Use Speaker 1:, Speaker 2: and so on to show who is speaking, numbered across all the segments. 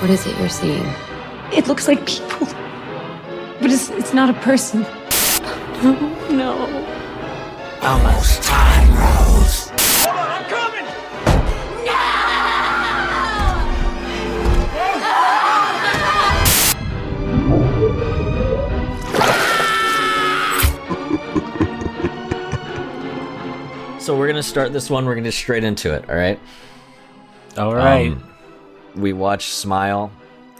Speaker 1: What is it you're seeing?
Speaker 2: It looks like people, but it's, it's not a person. no.
Speaker 3: Almost time, Rose. Hold on, I'm coming!
Speaker 4: So we're gonna start this one. We're gonna get straight into it. All right.
Speaker 5: All right.
Speaker 4: Um, we watch Smile,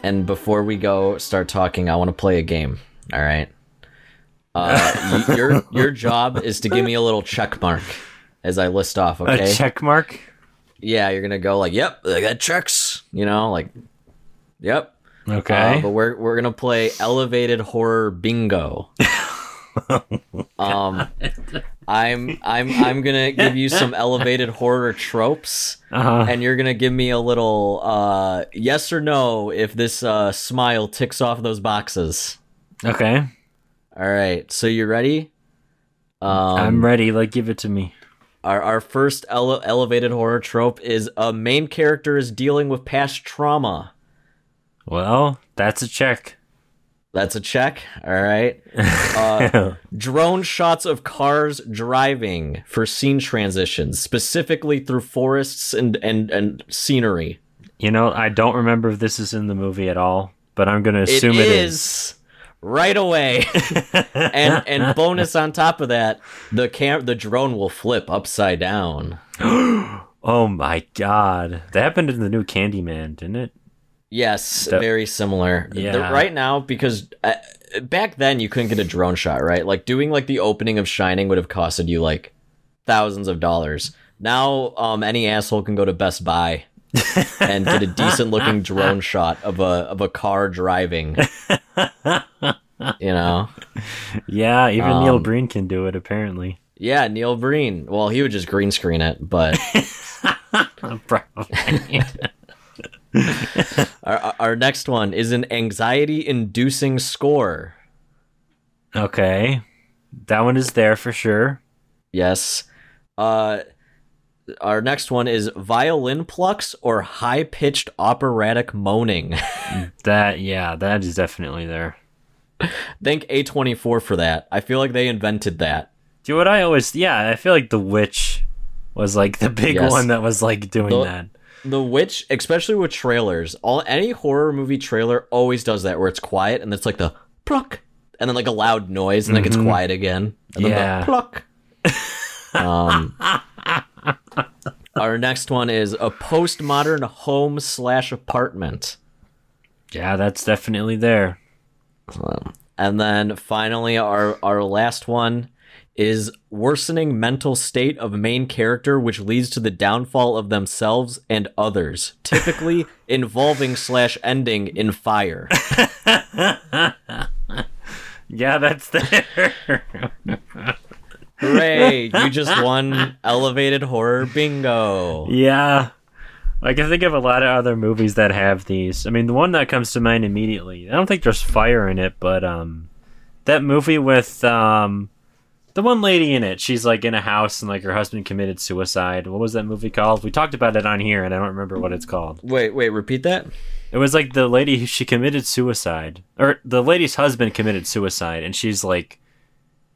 Speaker 4: and before we go start talking, I want to play a game. All right. Uh, y- your your job is to give me a little check mark as I list off. Okay.
Speaker 5: A check mark.
Speaker 4: yeah, you're gonna go like, "Yep, that checks." You know, like, "Yep."
Speaker 5: Okay.
Speaker 4: Uh, but we're we're gonna play elevated horror bingo. um, I'm I'm I'm gonna give you some elevated horror tropes,
Speaker 5: uh-huh.
Speaker 4: and you're gonna give me a little uh, yes or no if this uh, smile ticks off those boxes.
Speaker 5: Okay.
Speaker 4: All right, so you ready? Um,
Speaker 5: I'm ready. Like, give it to me.
Speaker 4: Our our first ele- elevated horror trope is a main character is dealing with past trauma.
Speaker 5: Well, that's a check.
Speaker 4: That's a check. All right. Uh, drone shots of cars driving for scene transitions, specifically through forests and, and, and scenery.
Speaker 5: you know, I don't remember if this is in the movie at all, but I'm gonna assume
Speaker 4: it
Speaker 5: it
Speaker 4: is.
Speaker 5: is.
Speaker 4: right away. and and bonus on top of that, the cam the drone will flip upside down.
Speaker 5: Oh my god, that happened in the new Candyman, didn't it?
Speaker 4: Yes,
Speaker 5: That-
Speaker 4: very similar. The-
Speaker 5: Yeah.
Speaker 4: right now, because uh, back then you couldn't get a drone shot, right? Like doing like the opening of Shining would have costed you like thousands of dollars. Now, um, any asshole can go to Best Buy and get a decent looking drone shot of a of a car driving. you know,
Speaker 5: Yeah, even Neil
Speaker 4: Um,
Speaker 5: Breen can do it apparently.
Speaker 4: yeah, Neil Breen. Well, he would just green screen it, but
Speaker 5: Probably.
Speaker 4: Our, our next one is an anxiety inducing score.
Speaker 5: okay, that one is there for sure.
Speaker 4: Yes. Uh our next one is violin plucks or high pitched operatic moaning.
Speaker 5: That yeah, that is definitely there.
Speaker 4: Thank A24 for that. I feel like they invented that.
Speaker 5: Do what I always yeah, I feel like the witch was like the big
Speaker 4: Yes.
Speaker 5: one that was like doing
Speaker 4: The-
Speaker 5: that.
Speaker 4: The Witch, especially with trailers, all any horror movie trailer always does that where it's quiet and it's like the pluck and then like a loud noise and then it's quiet again. And then
Speaker 5: Yeah.
Speaker 4: the pluck. um Our next one is a postmodern home slash apartment.
Speaker 5: Yeah, that's definitely there.
Speaker 4: Um, and then finally, our our last one is worsening mental state of main character, which leads to the downfall of themselves and others, typically involving slash ending in fire.
Speaker 5: Yeah, that's there.
Speaker 4: Hooray! You just won elevated horror bingo.
Speaker 5: yeah. I can think of a lot of other movies that have these. I mean, the one that comes to mind immediately. I don't think there's fire in it, but um that movie with um the one lady in it. She's like in a house and like her husband committed suicide. What was that movie called? We talked about it on here and I don't remember what it's called.
Speaker 4: Wait, wait, repeat that.
Speaker 5: It was like the lady she committed suicide, or the lady's husband committed suicide, and she's like,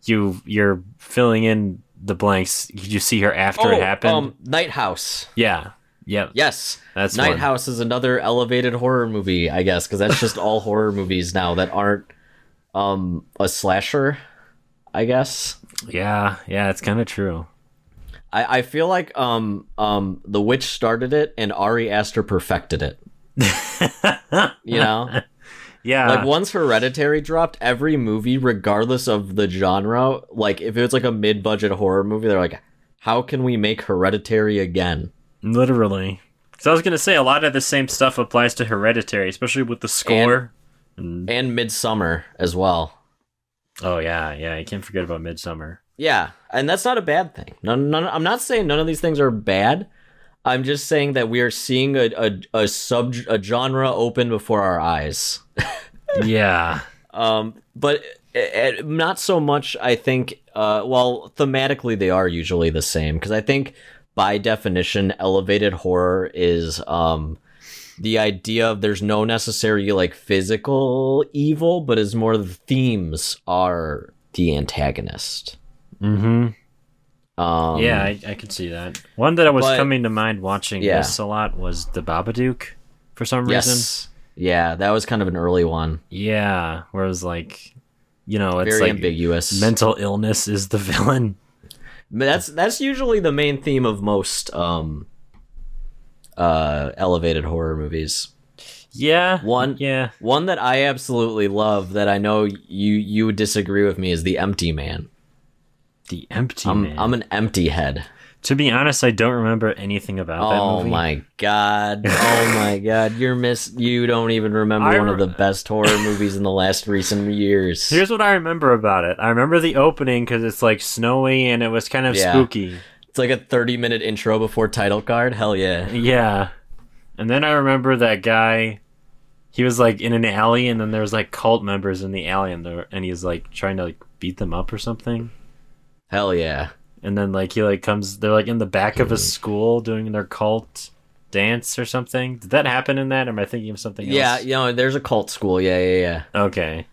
Speaker 5: you you're filling in the blanks. You see her after it happened.
Speaker 4: um, Night House.
Speaker 5: yeah, yeah,
Speaker 4: Yes,
Speaker 5: That's
Speaker 4: Night
Speaker 5: one.
Speaker 4: House is another elevated horror movie, I guess, because that's just all horror movies now that aren't um a slasher. I guess.
Speaker 5: Yeah, yeah. It's kind of true.
Speaker 4: I, I feel like um um the witch started it and Ari Aster perfected it. you know,
Speaker 5: Yeah,
Speaker 4: like once Hereditary dropped, every movie, regardless of the genre, like if it was like a mid-budget horror movie, they're like, how can we make Hereditary again?
Speaker 5: literally. So I was gonna say a lot of the same stuff applies to Hereditary, especially with the score. And,
Speaker 4: And Midsommar as well.
Speaker 5: oh yeah, yeah. You can't forget about Midsommar.
Speaker 4: Yeah, and that's not a bad thing. None, none, I'm not saying none of these things are bad. I'm just saying that we are seeing a a, a sub a genre open before our eyes.
Speaker 5: yeah,
Speaker 4: Um, but uh, not so much. I think. Uh, well, thematically they are usually the same because I think by definition, elevated horror is um the idea of there's no necessary like physical evil, but is more the themes are the antagonist.
Speaker 5: Mm-hmm.
Speaker 4: Um,
Speaker 5: yeah, I, I could see that. One that I was
Speaker 4: but-
Speaker 5: coming to mind watching
Speaker 4: Yeah.
Speaker 5: this a lot was the Babadook, for some reason.
Speaker 4: Yes. Yeah, that was kind of an early one.
Speaker 5: Yeah, where it was like, you know, it's
Speaker 4: Very
Speaker 5: like
Speaker 4: ambiguous.
Speaker 5: mental illness is the villain.
Speaker 4: But that's that's usually the main theme of most um uh elevated horror movies.
Speaker 5: Yeah,
Speaker 4: One
Speaker 5: Yeah,
Speaker 4: one that I absolutely love that I know you you would disagree with me is The Empty Man.
Speaker 5: The empty
Speaker 4: I'm
Speaker 5: man.
Speaker 4: I'm an empty head.
Speaker 5: to be honest, I don't remember anything about that
Speaker 4: Oh my god. Oh my god. You're miss you don't even remember
Speaker 5: I
Speaker 4: one of the best horror movies in the last recent years.
Speaker 5: Here's what I remember about it. I remember the opening because it's like snowy and it was kind of
Speaker 4: Yeah.
Speaker 5: spooky.
Speaker 4: It's like a 30 minute intro before title card. Hell yeah.
Speaker 5: Yeah. And then I remember that guy. He was like in an alley, and then there was like cult members in the alley, and and he's like trying to like beat them up or something.
Speaker 4: Hell yeah.
Speaker 5: And then like he like comes, they're like in the back of a school doing their cult dance or something. Did that happen in that? Or am I thinking of something else?
Speaker 4: Yeah, you know, there's a cult school. Yeah, yeah, yeah.
Speaker 5: Okay.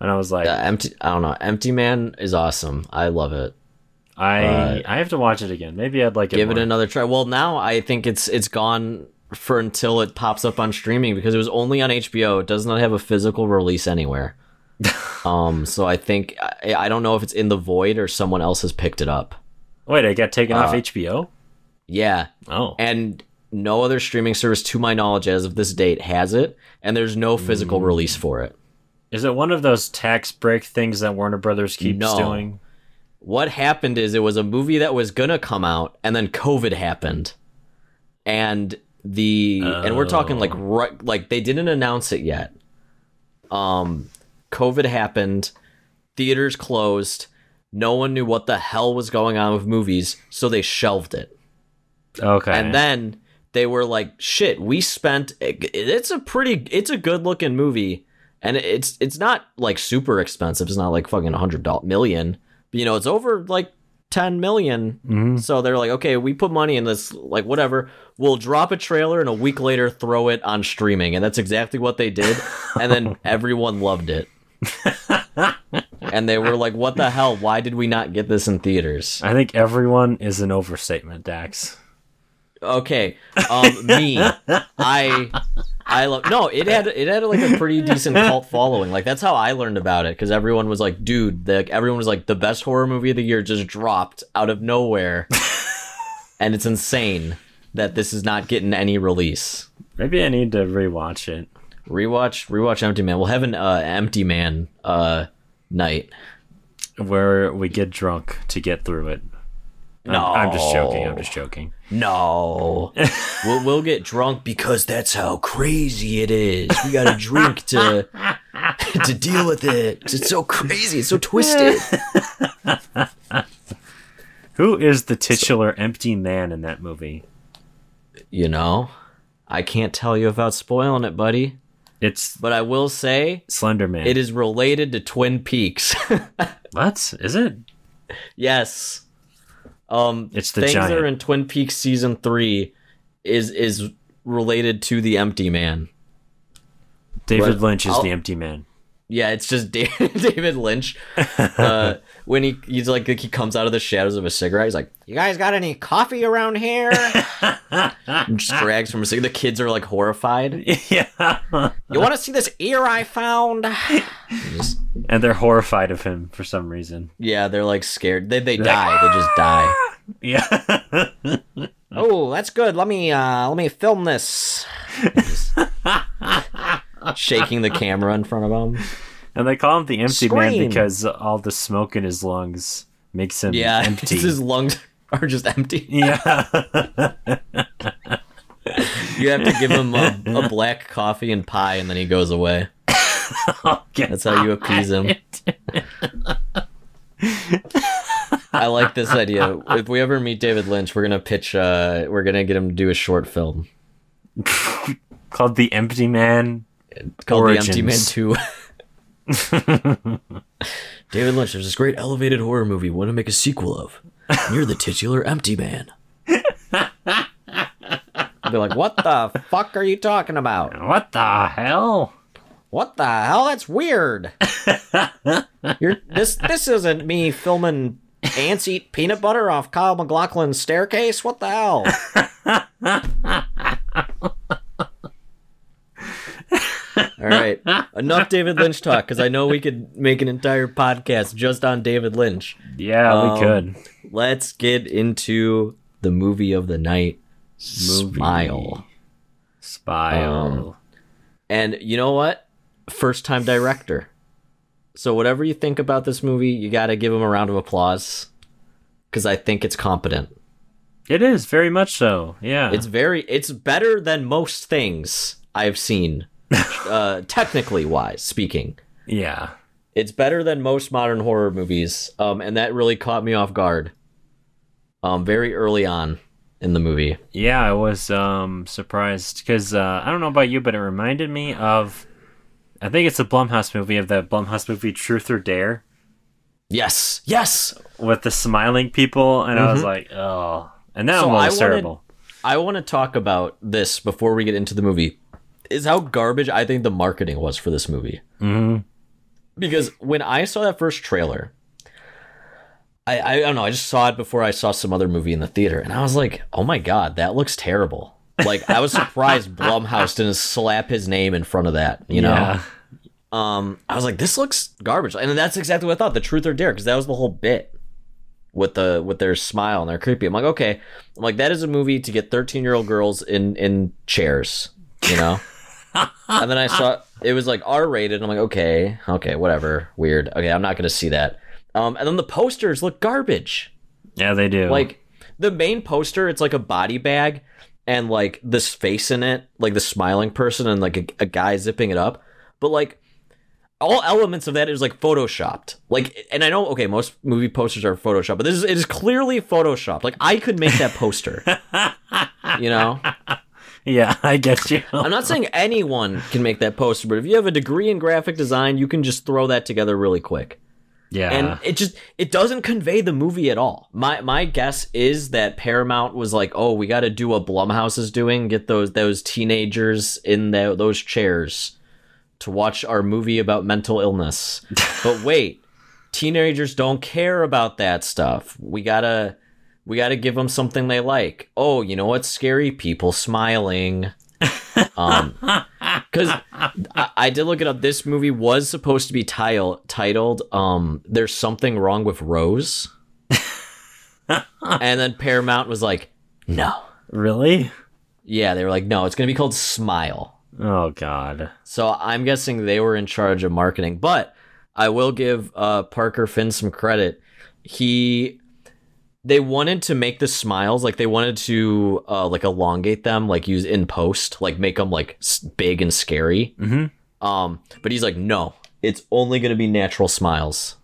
Speaker 5: And I was like,
Speaker 4: Uh, empty. I don't know. Empty Man is awesome. I love it.
Speaker 5: I
Speaker 4: uh,
Speaker 5: I have to watch it again. Maybe I'd like it.
Speaker 4: Give it another try. Well, now I think it's it's gone for until it pops up on streaming because it was only on HBO. It does not have a physical release anywhere. um, so I think I, I don't know if it's in the void or someone else has picked it up.
Speaker 5: Wait, I got taken off
Speaker 4: Uh,
Speaker 5: HBO.
Speaker 4: Yeah,
Speaker 5: Oh,
Speaker 4: and no other streaming service, to my knowledge, as of this date, has it, and there's no physical release for it.
Speaker 5: is it one of those tax break things that Warner Brothers keeps
Speaker 4: No.
Speaker 5: doing?
Speaker 4: what happened is it was a movie that was gonna come out and then covid happened and the and we're talking like right like they didn't announce it yet um covid happened theaters closed no one knew what the hell was going on with movies so they shelved it
Speaker 5: Okay.
Speaker 4: and then they were like shit we spent it's a pretty it's a good looking movie and it's it's not like super expensive it's not like fucking 100 doll- million but you know it's over like 10 million
Speaker 5: Mhm.
Speaker 4: so they're like okay we put money in this like whatever we'll drop a trailer and a week later throw it on streaming and that's exactly what they did and then everyone loved it and they were like what the hell why did we not get this in theaters
Speaker 5: I think everyone is an overstatement, Dax.
Speaker 4: Okay, um, me, I, I love. No, it had it had like a pretty decent cult following. Like that's how I learned about it because everyone was like, "Dude," the, everyone was like, "The best horror movie of the year just dropped out of nowhere," and it's insane that this is not getting any release.
Speaker 5: Maybe I need to rewatch it.
Speaker 4: Rewatch, rewatch Empty Man. We'll have an uh, Empty Man uh night.
Speaker 5: Where we get drunk to get through it. I'm-
Speaker 4: No.
Speaker 5: I'm just joking. I'm just joking.
Speaker 4: No, we'll we'll get drunk because that's how crazy it is. We got to drink to to deal with it. It's so crazy. It's so twisted.
Speaker 5: Who is the titular empty man in that movie?
Speaker 4: You know, I can't tell you without spoiling it, buddy.
Speaker 5: It's
Speaker 4: But I will say
Speaker 5: Slenderman.
Speaker 4: It is related to Twin Peaks.
Speaker 5: What is it?
Speaker 4: yes. Um,
Speaker 5: It's the
Speaker 4: things that
Speaker 5: giant.
Speaker 4: are in Twin Peaks season three is is related to the Empty Man.
Speaker 5: David
Speaker 4: What?
Speaker 5: Lynch is
Speaker 4: I'll-
Speaker 5: the empty man.
Speaker 4: Yeah, it's just Da- David Lynch. Uh, when he he's like he comes out of the shadows of a cigarette, he's like, "You guys got any coffee around here?" and just drags from a cigarette. The kids are like horrified.
Speaker 5: yeah.
Speaker 4: You want to see this ear I found? Just-
Speaker 5: and they're horrified of him for some reason.
Speaker 4: yeah, they're like scared. They they die. They just die.
Speaker 5: Yeah.
Speaker 4: Oh, that's good. Let me uh let me film this. Shaking the camera in front of him.
Speaker 5: And they call him the empty man because all the smoke in his lungs makes him
Speaker 4: Yeah,
Speaker 5: empty.
Speaker 4: his lungs are just empty.
Speaker 5: yeah.
Speaker 4: You have to give him a, a black coffee and pie, and then he goes away. That's how you appease him. I like this idea. If we ever meet David Lynch, we're gonna pitch. Uh, we're gonna get him to do a short film
Speaker 5: Called the empty man.
Speaker 4: called
Speaker 5: Origins.
Speaker 4: The Empty Man Two. David Lynch, there's this great elevated horror movie. Want to make a sequel of? And you're the titular Empty Man. I'd be like, "What the fuck are you talking about?
Speaker 5: What the hell?
Speaker 4: What the hell? That's weird. You're this this isn't me filming ants eat peanut butter off Kyle MacLachlan's staircase. What the hell? All right, enough David Lynch talk because I know we could make an entire podcast just on David Lynch.
Speaker 5: Yeah,
Speaker 4: Um,
Speaker 5: we could.
Speaker 4: Let's get into the movie of the night,
Speaker 5: Movie.
Speaker 4: Smile.
Speaker 5: Smile.
Speaker 4: Um, And you know what? First time director. So whatever you think about this movie, you got to give him a round of applause cuz I think it's competent.
Speaker 5: it is very much so. Yeah.
Speaker 4: It's very it's better than most things I've seen uh technically wise speaking.
Speaker 5: yeah.
Speaker 4: It's better than most modern horror movies. Um and that really caught me off guard. Um very early on in the movie.
Speaker 5: Yeah, I was um surprised because uh, I don't know about you, but it reminded me of I think it's a Blumhouse movie of that Blumhouse movie Truth or Dare
Speaker 4: Yes. Yes.
Speaker 5: with the smiling people, and I was like, oh, and that
Speaker 4: Mm-hmm. So
Speaker 5: one
Speaker 4: I
Speaker 5: was
Speaker 4: wanted-
Speaker 5: terrible.
Speaker 4: I want to talk about this before we get into the movie. Is how garbage I think the marketing was for this movie.
Speaker 5: hmm
Speaker 4: Because when I saw that first trailer, I, I don't know. I just saw it before I saw some other movie in the theater, and I was like, "Oh my god, that looks terrible!" Like I was surprised Blumhouse didn't slap his name in front of that. You know,
Speaker 5: Yeah.
Speaker 4: um, I was like, "This looks garbage," and that's exactly what I thought. The truth or dare, because that was the whole bit with the with their smile and their creepy. I'm like, okay, I'm like that is a movie to get 13 year old girls in in chairs, you know. and then I saw it was like R rated. I'm like, okay, okay, whatever, weird. Okay, I'm not gonna see that. Um, and then the posters look garbage.
Speaker 5: Yeah, they do.
Speaker 4: Like the main poster, it's like a body bag and like this face in it, like the smiling person and like a, a guy zipping it up. But like all elements of that is like photoshopped. Like, and I know, okay, most movie posters are photoshopped, but this is it is clearly photoshopped. Like I could make that poster. you know,
Speaker 5: yeah, I get you.
Speaker 4: I'm not saying anyone can make that poster, but if you have a degree in graphic design, you can just throw that together really quick
Speaker 5: yeah,
Speaker 4: and it just it doesn't convey the movie at all. My my guess is that Paramount was like, "Oh, we got to do what Blumhouse is doing, get those those teenagers in the, those chairs to watch our movie about mental illness." but wait, teenagers don't care about that stuff. We got to we got to give them something they like. Oh, you know what's scary? People smiling. um because I, I did look it up this movie was supposed to be title, titled um there's something wrong with rose and then paramount was like no
Speaker 5: really?
Speaker 4: yeah they were like no it's gonna be called smile
Speaker 5: Oh God.
Speaker 4: so i'm guessing they were in charge of marketing but i will give uh parker finn some credit he they wanted to make the smiles like they wanted to uh like elongate them like use in post like make them like big and scary
Speaker 5: Mm-hmm.
Speaker 4: Um, but he's like, no, it's only gonna be natural smiles.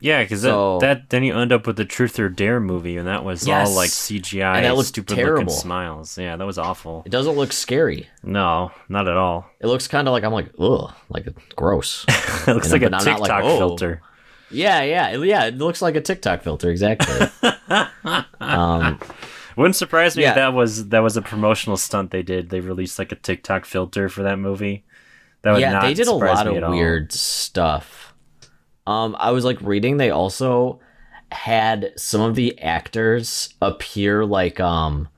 Speaker 5: Yeah, because
Speaker 4: So-
Speaker 5: that, that then you end up with the Truth or Dare movie, and that was
Speaker 4: Yes.
Speaker 5: all like CGI,
Speaker 4: And that looked
Speaker 5: stupid
Speaker 4: terrible.
Speaker 5: looking smiles. Yeah, that was awful.
Speaker 4: It doesn't look scary.
Speaker 5: No, not at all.
Speaker 4: It looks kind of like I'm like, ugh, like gross.
Speaker 5: it looks
Speaker 4: You
Speaker 5: like a
Speaker 4: not like,
Speaker 5: TikTok
Speaker 4: "Oh."
Speaker 5: filter.
Speaker 4: Yeah, yeah, yeah. It looks like a TikTok filter, exactly. um,
Speaker 5: Wouldn't surprise me
Speaker 4: Yeah.
Speaker 5: if that was that was a promotional stunt they did. They released like a TikTok filter for that movie. That would
Speaker 4: yeah,
Speaker 5: not
Speaker 4: they did a lot of weird stuff. Um, I was like reading, they also had some of the actors appear like um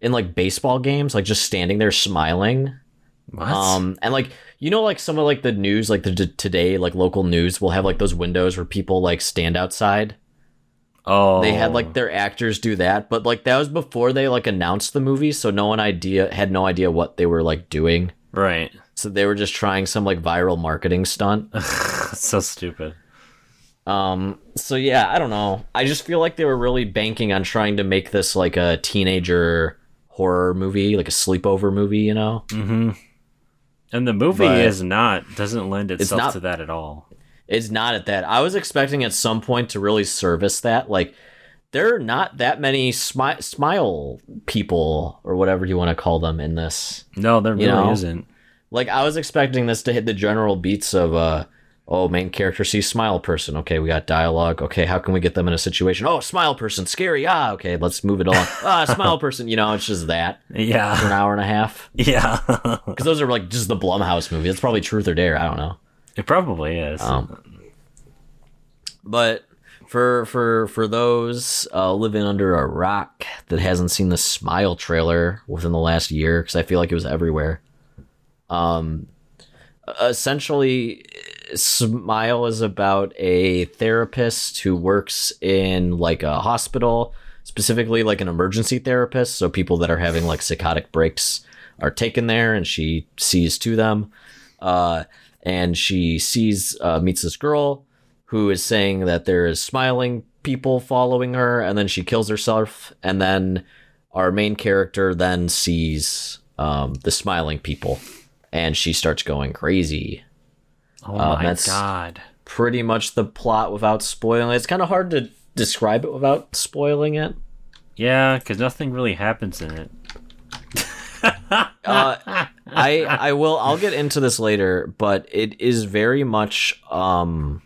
Speaker 4: in like baseball games, like just standing there smiling.
Speaker 5: What?
Speaker 4: Um, and like you know, like some of like the news, like the t- today, like local news will have like those windows where people like stand outside.
Speaker 5: oh,
Speaker 4: They had like their actors do that, but like that was before they like announced the movie, so no one idea had no idea what they were like doing.
Speaker 5: right.
Speaker 4: So they were just trying some like viral marketing stunt.
Speaker 5: So stupid.
Speaker 4: Um, so yeah, I don't know. I just feel like they were really banking on trying to make this like a teenager horror movie, like a sleepover movie, you know?
Speaker 5: Mm-hmm. And the movie
Speaker 4: But-
Speaker 5: is not doesn't lend itself
Speaker 4: not-
Speaker 5: to that at all.
Speaker 4: It's not at that. I was expecting at some point to really service that. Like, there are not that many smi- smile people or whatever you want to call them in this.
Speaker 5: No, there
Speaker 4: You
Speaker 5: really
Speaker 4: know?
Speaker 5: isn't.
Speaker 4: Like, I was expecting this to hit the general beats of uh, Oh, main character sees smile person. Okay, we got dialogue. Okay, how can we get them in a situation? Oh, smile person, scary. Ah, okay, let's move it along. ah, smile person. You know, it's just that Yeah. for an hour and a half.
Speaker 5: Yeah.
Speaker 4: Because those are like just the Blumhouse movie. It's probably Truth or Dare. I don't know.
Speaker 5: it probably is.
Speaker 4: Um, but for for for those uh, living under a rock that hasn't seen the Smile trailer within the last year, because I feel like it was everywhere. Um, essentially, Smile is about a therapist who works in like a hospital, specifically like an emergency therapist. So people that are having like psychotic breaks are taken there, and she sees to them. Uh, and she sees uh, meets this girl who is saying that there is smiling people following her, and then she kills herself. And then our main character then sees um, the smiling people, and she starts going crazy.
Speaker 5: Oh
Speaker 4: uh,
Speaker 5: my god.
Speaker 4: Pretty much the plot without spoiling. it. It's kind of hard to describe it without spoiling it.
Speaker 5: Yeah, because nothing really happens in it.
Speaker 4: uh, I I will I'll get into this later, but it is very much um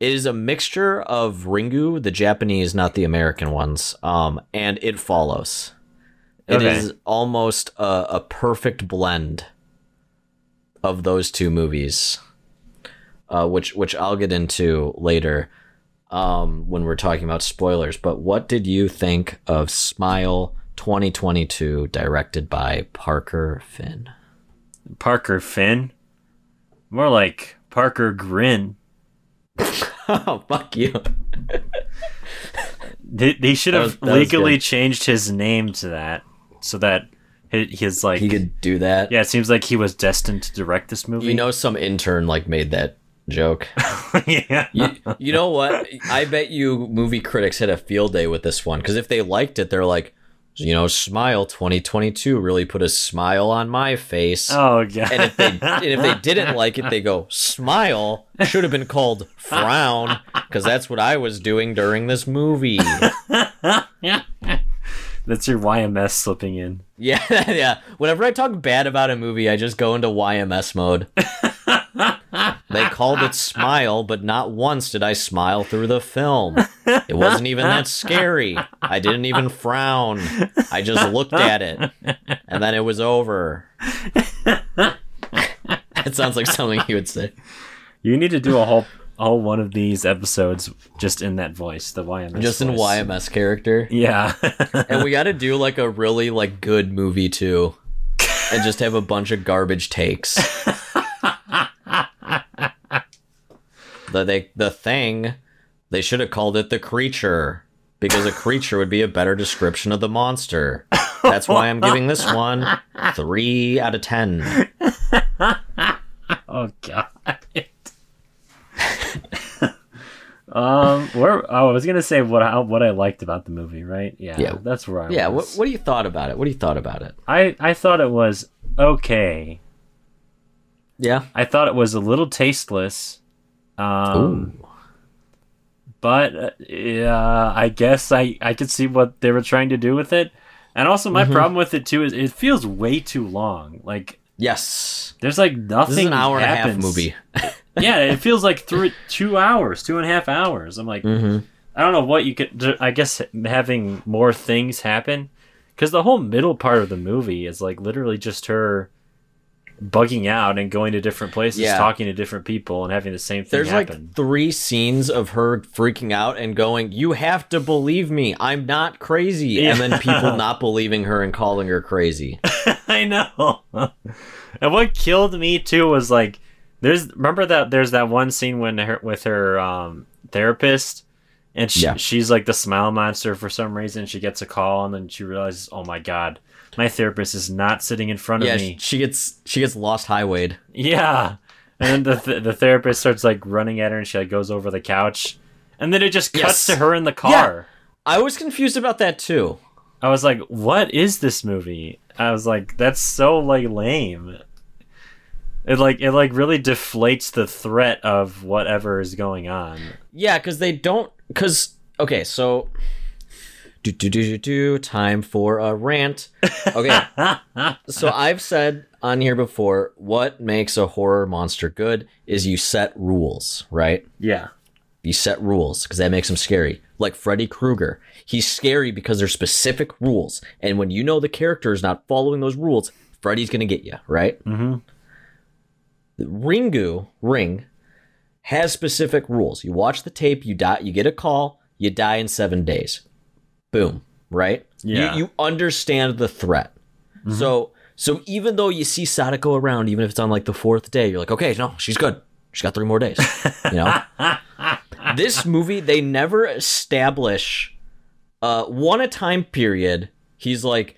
Speaker 4: it is a mixture of Ringu, the Japanese, not the American ones, um, and it follows. It is
Speaker 5: Okay.
Speaker 4: almost a, a perfect blend of those two movies, uh, which which I'll get into later um, when we're talking about spoilers. But what did you think of Smile 2022, directed by Parker Finn?
Speaker 5: Parker Finn? More like Parker Grin.
Speaker 4: oh, fuck you.
Speaker 5: They, they should have
Speaker 4: was-
Speaker 5: legally changed his name to that so that his like
Speaker 4: He could do that.
Speaker 5: yeah, it seems like he was destined to direct this movie.
Speaker 4: You know, some intern like made that joke.
Speaker 5: yeah.
Speaker 4: you, you know what? I bet you movie critics had a field day with this one because if they liked it, they're like, you know, Smile 2022 really put a smile on my face.
Speaker 5: Oh god.
Speaker 4: And if they and if they didn't like it, they go, "Smile should have been called frown because that's what I was doing during this movie."
Speaker 5: That's your YMS slipping in.
Speaker 4: Yeah, yeah. Whenever I talk bad about a movie, I just go into YMS mode. they called it Smile, but not once did I smile through the film. It wasn't even that scary. I didn't even frown. I just looked at it, and then it was over. it sounds like something he would say.
Speaker 5: You need to do a whole a whole one of these episodes just in that voice, the YMS.
Speaker 4: Just in
Speaker 5: voice.
Speaker 4: YMS character.
Speaker 5: Yeah.
Speaker 4: And we got to do like a really like good movie too, and just have a bunch of garbage takes. the they the thing, they should have called it the creature because a creature would be a better description of the monster. That's why I'm giving this one three out of ten.
Speaker 5: oh god. Um, where oh, I was gonna say what I, what I liked about the movie, right? Yeah,
Speaker 4: Yeah.
Speaker 5: that's where I
Speaker 4: Yeah, what
Speaker 5: was.
Speaker 4: what do you thought about it? What do you thought about it?
Speaker 5: I I thought it was okay.
Speaker 4: Yeah.
Speaker 5: I thought it was a little tasteless. Um,
Speaker 4: Ooh.
Speaker 5: but uh, yeah, I guess I I could see what they were trying to do with it. And also, my
Speaker 4: Mm-hmm.
Speaker 5: problem with it too is it feels way too long. Like
Speaker 4: Yes.
Speaker 5: there's like nothing.
Speaker 4: This is an hour and a half movie.
Speaker 5: yeah, it feels like three, two hours, two and a half hours. I'm like,
Speaker 4: hmm
Speaker 5: I don't know what you could. I guess having more things happen because the whole middle part of the movie is like literally just her bugging out and going to different places,
Speaker 4: Yeah.
Speaker 5: talking to different people, and having the same thing
Speaker 4: There's
Speaker 5: happen.
Speaker 4: like three scenes of her freaking out and going, "You have to believe me. I'm not crazy." And then people not believing her and calling her crazy.
Speaker 5: I know. and what killed me too was like, there's remember that there's that one scene when her with her um, therapist, and she,
Speaker 4: Yeah.
Speaker 5: she's like the smile monster for some reason. She gets a call and then she realizes, oh my god, my therapist is not sitting in front
Speaker 4: yeah,
Speaker 5: of me.
Speaker 4: she gets she gets lost highwayed.
Speaker 5: Yeah. And then the th- the therapist starts like running at her, and she like goes over the couch, and then it just cuts
Speaker 4: Yes.
Speaker 5: to her in the car.
Speaker 4: I was confused about that too.
Speaker 5: I was like, "What is this movie?" I was like, "That's so like lame." It like it like really deflates the threat of whatever is going on.
Speaker 4: Yeah, because they don't. Because okay, so do do do do do. Time for a rant. Okay, so I've said on here before. What makes a horror monster good is you set rules, right?
Speaker 5: Yeah.
Speaker 4: You set rules because that makes them scary. Like Freddy Krueger, he's scary because there's specific rules, and when you know the character is not following those rules, Freddy's gonna get you, right?
Speaker 5: Mm-hmm.
Speaker 4: Ringu Ring has specific rules. You watch the tape, you die, you get a call, you die in seven days. Boom, right?
Speaker 5: Yeah.
Speaker 4: You, you understand the threat. So so even though you see Sadako around, even if it's on like the fourth day, you're like, okay, no, she's good. She's got three more days. You know. this movie, they never establish uh one a time period. He's like.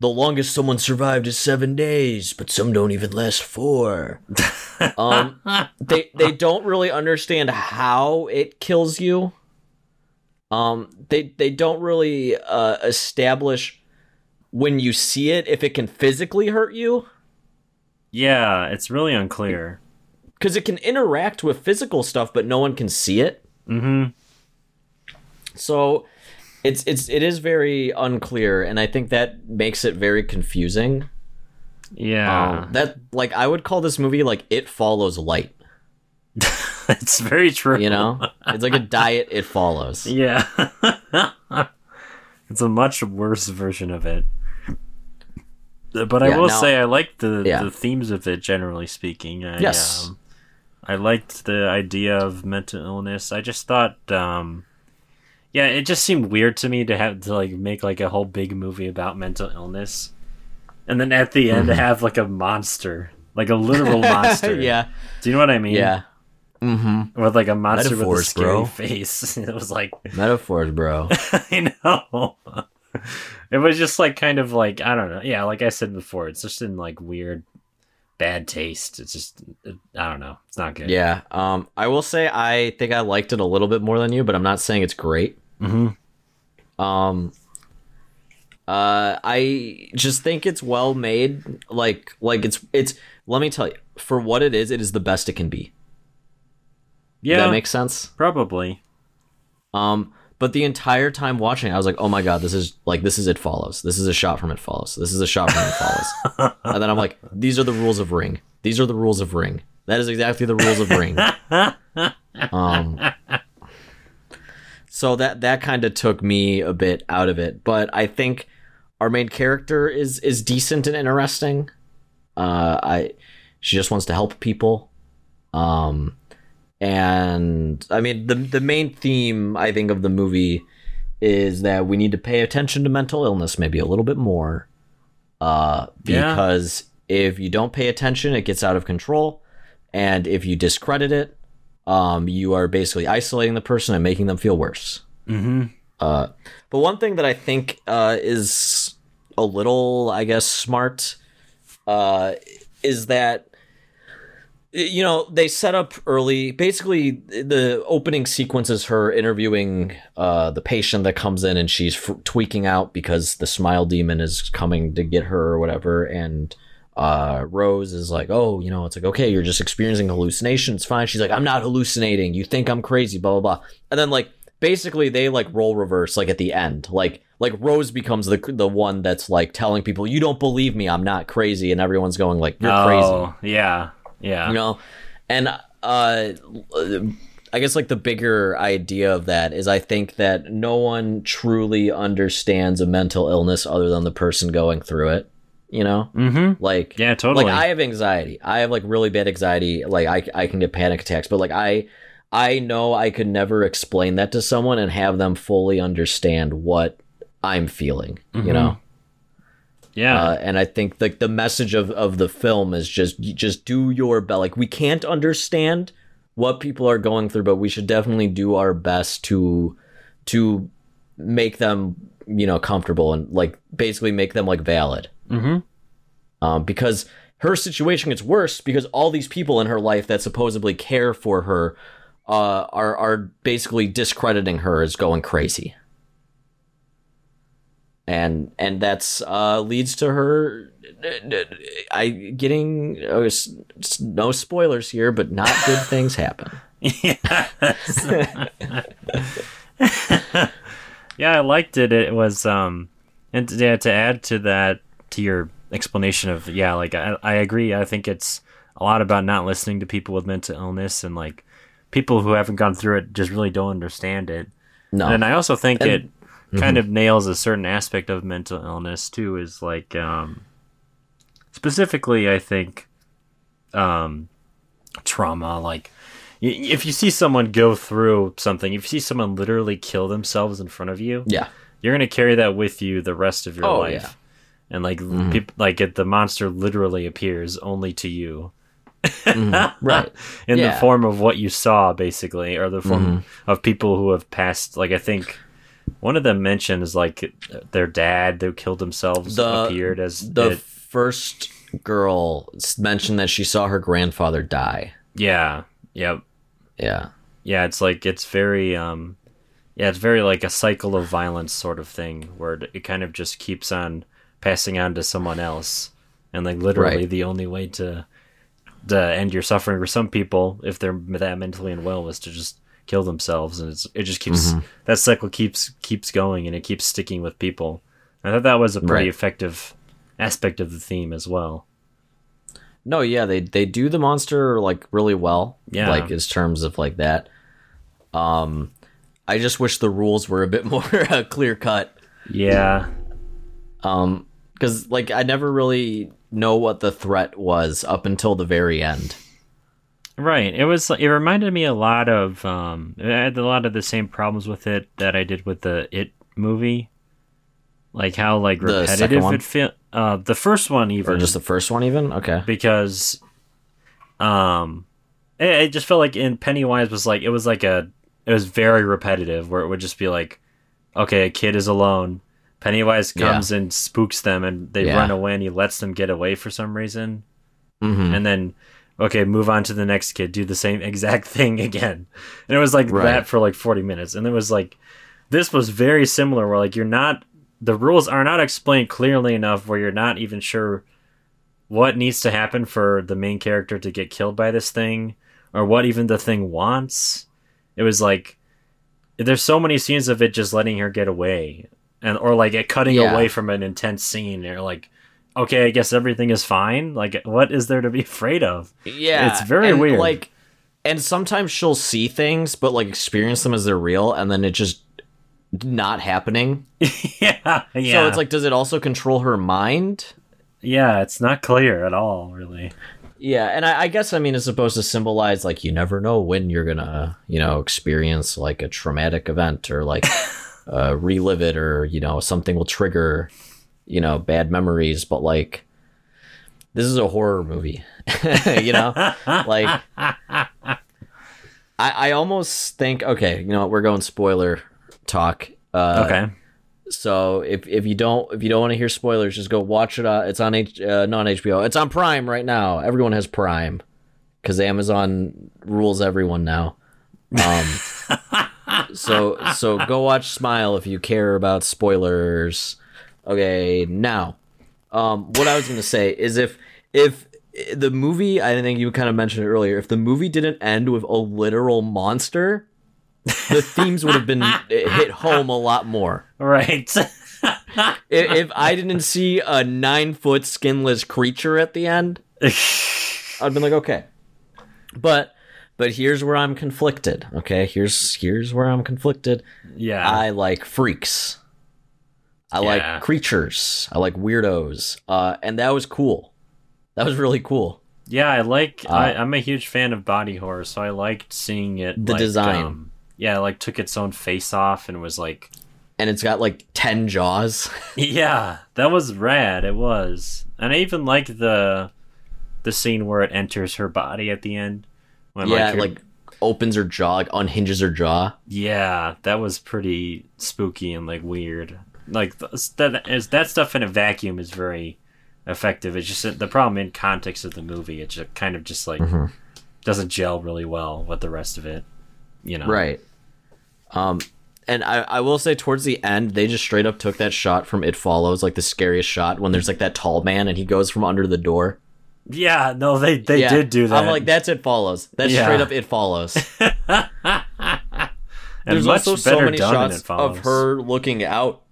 Speaker 4: The longest someone survived is seven days, but some don't even last four um they they don't really understand how it kills you um they they don't really uh establish when you see it if it can physically hurt you
Speaker 5: Yeah, it's really unclear.
Speaker 4: because it can interact with physical stuff but no one can see it
Speaker 5: Mm-hmm.
Speaker 4: so it's it's it is very unclear and i think that makes it very confusing
Speaker 5: Yeah.
Speaker 4: um that like i would call this movie like it follows light
Speaker 5: it's very true.
Speaker 4: you know it's like a diet it follows
Speaker 5: Yeah. it's a much worse version of it. But I
Speaker 4: Yeah,
Speaker 5: will
Speaker 4: now-
Speaker 5: say I like the,
Speaker 4: Yeah.
Speaker 5: the themes of it generally speaking. I,
Speaker 4: Yes.
Speaker 5: Um, I liked the idea of mental illness. I just thought um yeah, it just seemed weird to me to have to like make like a whole big movie about mental illness. And then at the end to have like a monster. Like a literal monster.
Speaker 4: yeah
Speaker 5: Do you know what I mean?
Speaker 4: yeah mm-hmm
Speaker 5: With like a monster with a scary
Speaker 4: bro.
Speaker 5: face. it was like
Speaker 4: metaphors bro
Speaker 5: I know. It was just like kind of like I don't know. Yeah, like I said before, it's just in like weird, bad taste. It's just it, I don't know. It's not good.
Speaker 4: Yeah. Um, I will say I think I liked it a little bit more than you, but I'm not saying it's great.
Speaker 5: Mm-hmm.
Speaker 4: Um, uh, I just think it's well made. Like, like it's it's. Let me tell you, for what it is, it is the best it can be.
Speaker 5: Yeah,
Speaker 4: That makes sense.
Speaker 5: probably.
Speaker 4: Um, but the entire time watching, I was like, oh my god, this is like this is it follows. This is a shot from it follows. This is a shot from it follows. and then I'm like, these are the rules of Ring. These are the rules of Ring. That is exactly the rules of Ring. um, so that that kind of took me a bit out of it, but I think our main character is is decent and interesting. Uh, I she just wants to help people. Um, and I mean the the main theme I think of the movie is that we need to pay attention to mental illness maybe a little bit more. Uh,
Speaker 5: Yeah.
Speaker 4: because if you don't pay attention, it gets out of control, and if you discredit it, um, you are basically isolating the person and making them feel worse.
Speaker 5: Mm-hmm.
Speaker 4: Uh, but one thing that I think uh, is a little, I guess, smart uh, is that you know they set up early. Basically, the opening sequence is her interviewing uh, the patient that comes in, and she's f- tweaking out because the smile demon is coming to get her or whatever, and. Uh, Rose is like, oh, you know, it's like, okay, you're just experiencing hallucination. It's fine. She's like, I'm not hallucinating. You think I'm crazy, blah, blah, blah. And then, like, basically they like role reverse like at the end like like rose becomes the the one that's like telling people you don't believe me i'm not crazy and everyone's going like you're crazy
Speaker 5: Oh, yeah, yeah.
Speaker 4: you know and uh i guess like the bigger idea of that is i think that no one truly understands a mental illness other than the person going through it you know
Speaker 5: Mm-hmm.
Speaker 4: like
Speaker 5: Yeah, totally.
Speaker 4: like I have anxiety. I have like really bad anxiety. Like I I can get panic attacks, but like I I know I could never explain that to someone and have them fully understand what I'm feeling, you know?
Speaker 5: yeah.
Speaker 4: Uh, and I think like the message of, of the film is just just do your best. Like we can't understand what people are going through, but we should definitely do our best to to make them you know comfortable and like basically make them like valid.
Speaker 5: Mm-hmm.
Speaker 4: Um, because her situation gets worse because all these people in her life that supposedly care for her uh, are are basically discrediting her as going crazy. And and that's uh, leads to her I getting uh, s- no spoilers here, but not good things happen.
Speaker 5: Yeah, I liked it. It was um, and to, yeah, to add to that, to your explanation of yeah, like I, I agree. I think it's a lot about not listening to people with mental illness and like people who haven't gone through it just really don't understand it.
Speaker 4: No.
Speaker 5: And I also think
Speaker 4: And-
Speaker 5: it kind of nails a certain aspect of mental illness too. Is like um, specifically, I think um, trauma. Like if you see someone go through something, if you see someone literally kill themselves in front of you,
Speaker 4: yeah.
Speaker 5: you're gonna carry that with you the rest of your
Speaker 4: Oh,
Speaker 5: life.
Speaker 4: yeah.
Speaker 5: And like peop like it, the monster literally appears only to you
Speaker 4: Right.
Speaker 5: in the form of what you saw, basically, or the form
Speaker 4: Mm-hmm.
Speaker 5: of people who have passed. Like I think one of them mentions like their dad who killed themselves
Speaker 4: The-
Speaker 5: appeared as
Speaker 4: The
Speaker 5: it-
Speaker 4: first girl mentioned that she saw her grandfather die.
Speaker 5: yeah, yep,
Speaker 4: Yeah.
Speaker 5: yeah. It's like it's very um, yeah, it's very like a cycle of violence sort of thing where it- it kind of just keeps on passing on to someone else, and like literally
Speaker 4: Right.
Speaker 5: the only way to to end your suffering for some people, if they're that mentally unwell, was to just kill themselves, and it's, it just keeps
Speaker 4: Mm-hmm.
Speaker 5: that cycle keeps keeps going, and it keeps sticking with people. I thought that was a pretty
Speaker 4: Right.
Speaker 5: effective aspect of the theme as well.
Speaker 4: No, yeah, they they do the monster like really well.
Speaker 5: Yeah.
Speaker 4: Like in terms of like that. Um I just wish the rules were a bit more clear cut.
Speaker 5: Yeah,
Speaker 4: Um cuz like I never really know what the threat was up until the very end.
Speaker 5: Right. It was. It reminded me a lot of. Um, I had a lot of the same problems with it that I did with the It movie, like how like repetitive it felt. Uh, the first one even
Speaker 4: Or just the first one even? Okay.
Speaker 5: because, um, it, it just felt like in Pennywise was like it was like a it was very repetitive where it would just be like, okay, a kid is alone. Pennywise
Speaker 4: Yeah.
Speaker 5: comes and spooks them, and they
Speaker 4: Yeah.
Speaker 5: run away, and he lets them get away for some reason
Speaker 4: Mhm.
Speaker 5: and then okay move on to the next kid do the same exact thing again and it was like
Speaker 4: Right.
Speaker 5: that for like 40 minutes and it was like this was very similar where like you're not the rules are not explained clearly enough where you're not even sure what needs to happen for the main character to get killed by this thing or what even the thing wants it was like there's so many scenes of it just letting her get away and or like it cutting
Speaker 4: Yeah.
Speaker 5: away from an intense scene you're like okay i guess everything is fine like what is there to be afraid of
Speaker 4: Yeah,
Speaker 5: It's very
Speaker 4: and,
Speaker 5: weird.
Speaker 4: Like, and sometimes she'll see things, but like experience them as they're real, and then it just not happening.
Speaker 5: yeah yeah
Speaker 4: So it's like, does it also control her mind?
Speaker 5: yeah it's not clear at all really
Speaker 4: Yeah, and I, I guess I mean it's supposed to symbolize like you never know when you're gonna you know experience like a traumatic event or like uh, relive it or you know something will trigger you know bad memories, but like this is a horror movie, you know, like I I almost think okay, you know what, we're going spoiler talk. Uh,
Speaker 5: okay
Speaker 4: so if if you don't if you don't want to hear spoilers, just go watch it. Uh, it's on H uh, not HBO. It's on Prime right now. Everyone has Prime because Amazon rules everyone now. Um, so so go watch Smile if you care about spoilers. Okay, now, um, what I was gonna say is if if the movie, I think you kind of mentioned it earlier. If the movie didn't end with a literal monster, the themes would have been hit home a lot more
Speaker 5: right
Speaker 4: if, if I didn't see a nine foot skinless creature at the end, I'd been like, okay. But but here's where I'm conflicted. Okay, here's here's where I'm conflicted.
Speaker 5: yeah
Speaker 4: I like freaks. I
Speaker 5: Yeah.
Speaker 4: like creatures. I like weirdos. Uh, and that was cool. That was really cool.
Speaker 5: yeah i like I,
Speaker 4: Uh,
Speaker 5: i'm a huge fan of body horror so i liked seeing it
Speaker 4: The
Speaker 5: like,
Speaker 4: design.
Speaker 5: um, yeah like took its own face off and was like
Speaker 4: And it's got like ten jaws.
Speaker 5: Yeah, that was rad. It was, and I even like the the scene where it enters her body at the end. When,
Speaker 4: yeah,
Speaker 5: her-
Speaker 4: like opens her jaw, like unhinges her jaw.
Speaker 5: yeah, that was pretty spooky and like weird. Like that is that stuff in a vacuum is very effective. It's just the problem in context of the movie. It just kind of just like
Speaker 4: Mm-hmm.
Speaker 5: doesn't gel really well with the rest of it. You know,
Speaker 4: Right. Um, and I, I will say towards the end, they just straight up took that shot from It Follows, like the scariest shot when there's like that tall man and he goes from under the door.
Speaker 5: Yeah, no, they they
Speaker 4: Yeah.
Speaker 5: did do that.
Speaker 4: I'm like, that's It Follows. That's
Speaker 5: Yeah.
Speaker 4: straight up It Follows.
Speaker 5: and
Speaker 4: There's
Speaker 5: much
Speaker 4: also so
Speaker 5: better
Speaker 4: many shots of her looking out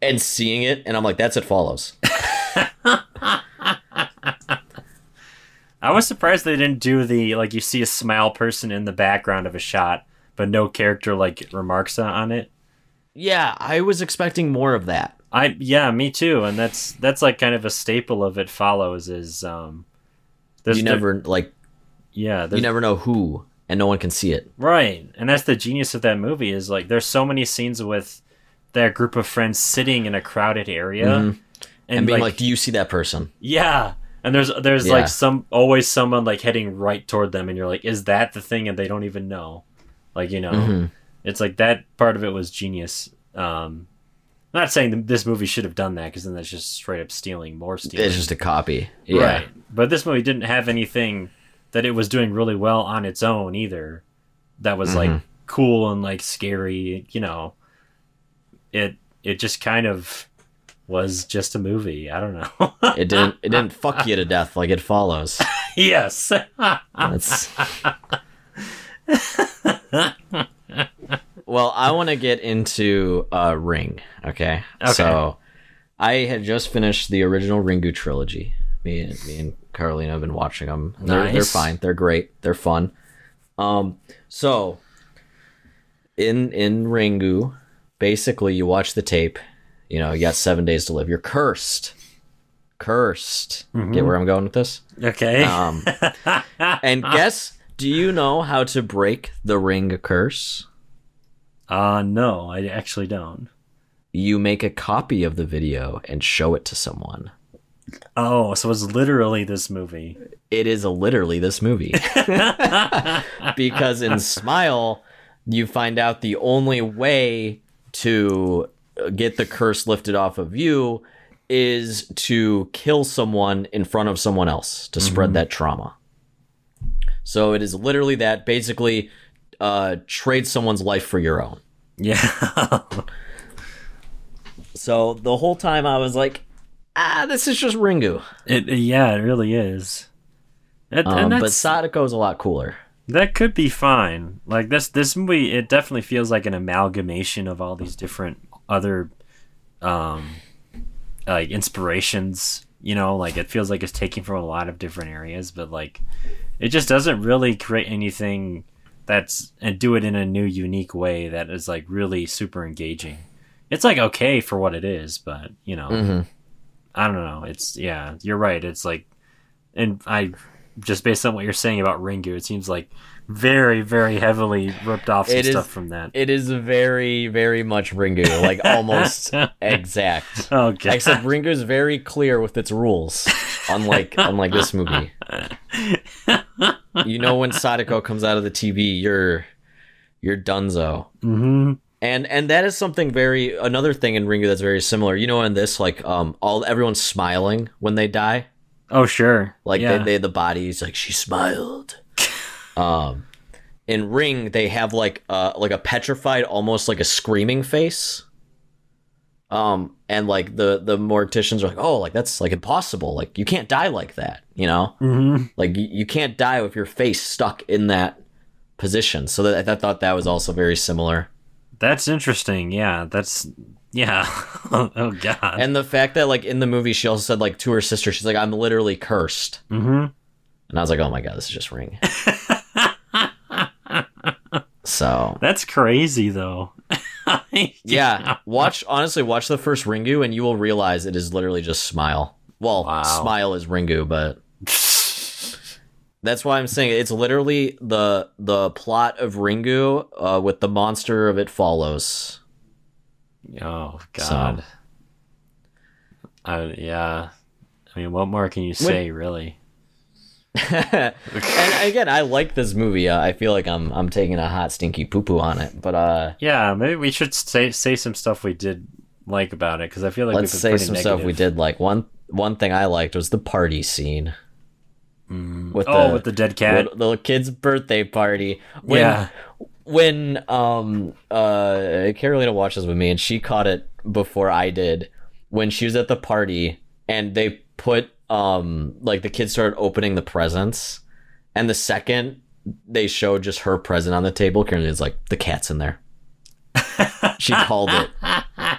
Speaker 4: and seeing it, and I'm like, that's It Follows.
Speaker 5: I was surprised they didn't do the like you see a smile person in the background of a shot, but no character like remarks on it.
Speaker 4: Yeah, I was expecting more of that.
Speaker 5: I yeah, me too, and that's that's like kind of a staple of it follows is um there's
Speaker 4: you
Speaker 5: the-
Speaker 4: never like
Speaker 5: yeah,
Speaker 4: you never know who, and no one can see it.
Speaker 5: right. And that's the genius of that movie is like there's so many scenes with that group of friends sitting in a crowded area
Speaker 4: Mhm.
Speaker 5: and,
Speaker 4: And, being
Speaker 5: like,
Speaker 4: like, "Do you see that person?"
Speaker 5: Yeah. And there's there's
Speaker 4: Yeah.
Speaker 5: like some always someone like heading right toward them and you're like, is that the thing? And they don't even know. Like, you know.
Speaker 4: Mhm.
Speaker 5: It's like that part of it was genius. Um I'm not saying that this movie should have done that because then that's just straight up stealing, more stealing.
Speaker 4: It's just a copy. Yeah.
Speaker 5: Right. But this movie didn't have anything that it was doing really well on its own either. That was like
Speaker 4: Mhm.
Speaker 5: cool and like scary, you know. It it just kind of was just a movie. I don't know.
Speaker 4: It didn't. It didn't fuck you to death like it follows.
Speaker 5: yes.
Speaker 4: That's. well, I want to get into uh, Ring. Okay?
Speaker 5: Okay.
Speaker 4: So, I had just finished the original Ringu trilogy. Me and me and Carolina have been watching them. They're, they're fine. They're great. They're fun. Um. So, in in Ringu, basically, you watch the tape. You know, you got seven days to live. You're cursed. Cursed. Get where I'm going with this?
Speaker 5: okay.
Speaker 4: Um, and guess, do you know how to break the ring curse?
Speaker 5: Uh no, I actually don't.
Speaker 4: You make a copy of the video and show it to someone.
Speaker 5: Oh, so it's literally this movie.
Speaker 4: It is literally this movie. because in Smile, you find out the only way to get the curse lifted off of you is to kill someone in front of someone else to spread that trauma. So it is literally that basically uh, trade someone's life for your own.
Speaker 5: Yeah.
Speaker 4: So the whole time I was like, ah, this is just Ringu.
Speaker 5: it yeah, it really is. And, and
Speaker 4: Um, but Sadako's a lot cooler.
Speaker 5: that could be fine. Like this this movie it definitely feels like an amalgamation of all these different other um like inspirations, you know, like it feels like it's taking from a lot of different areas, but like it just doesn't really create anything that's and do it in a new unique way that is like really super engaging. It's like okay for what it is, but you know,
Speaker 4: hmm
Speaker 5: I don't know. It's yeah, you're right. It's like, and I just based on what you're saying about Ringu, it seems like very, very heavily ripped off some
Speaker 4: is-
Speaker 5: stuff from that.
Speaker 4: It is very, very much Ringu, like almost exact.
Speaker 5: oh god.
Speaker 4: Except Ringu's very clear with its rules, unlike unlike this movie. You know when Sadako comes out of the TV, you're you're Dunzo.
Speaker 5: hmm
Speaker 4: And and that is something very another thing in Ringu that's very similar. You know in this like um all everyone's smiling when they die.
Speaker 5: Oh sure.
Speaker 4: Like
Speaker 5: yeah.
Speaker 4: they, they the body's like she smiled. Um in Ring they have like uh like a petrified almost like a screaming face. Um and like the the morticians are like, "Oh, like that's like impossible. Like you can't die like that, you know?
Speaker 5: Mhm.
Speaker 4: Like you, you can't die with your face stuck in that position." So that I thought that was also very similar.
Speaker 5: That's interesting. Yeah. That's yeah. oh god.
Speaker 4: And the fact that like in the movie she also said like to her sister she's like, "I'm literally cursed."
Speaker 5: hmm
Speaker 4: And I was like, "Oh my god, this is just Ring." so,
Speaker 5: That's crazy though.
Speaker 4: yeah, watch honestly watch the first Ringu and you will realize it is literally just Smile. Well,
Speaker 5: Wow.
Speaker 4: Smile is Ringu, but that's why I'm saying it's literally the the plot of Ringu uh, with the monster of It Follows.
Speaker 5: Oh god.
Speaker 4: So-
Speaker 5: Uh, yeah. I mean, what more can you say, really?
Speaker 4: And again, I like this movie. Uh, I feel like I'm I'm taking a hot stinky poo poo on it, but uh,
Speaker 5: Yeah, maybe we should say say some stuff we did like about it because I feel like
Speaker 4: let's say some
Speaker 5: pretty
Speaker 4: stuff we did like. One one thing I liked was the party scene with
Speaker 5: oh,
Speaker 4: the
Speaker 5: with the dead cat.
Speaker 4: little, little kid's birthday party. When,
Speaker 5: yeah.
Speaker 4: when um uh Carolina watched this with me and she caught it before I did when she was at the party and they put um like the kids started opening the presents and the second they showed just her present on the table, Carolina's like the cat's in there. she called it.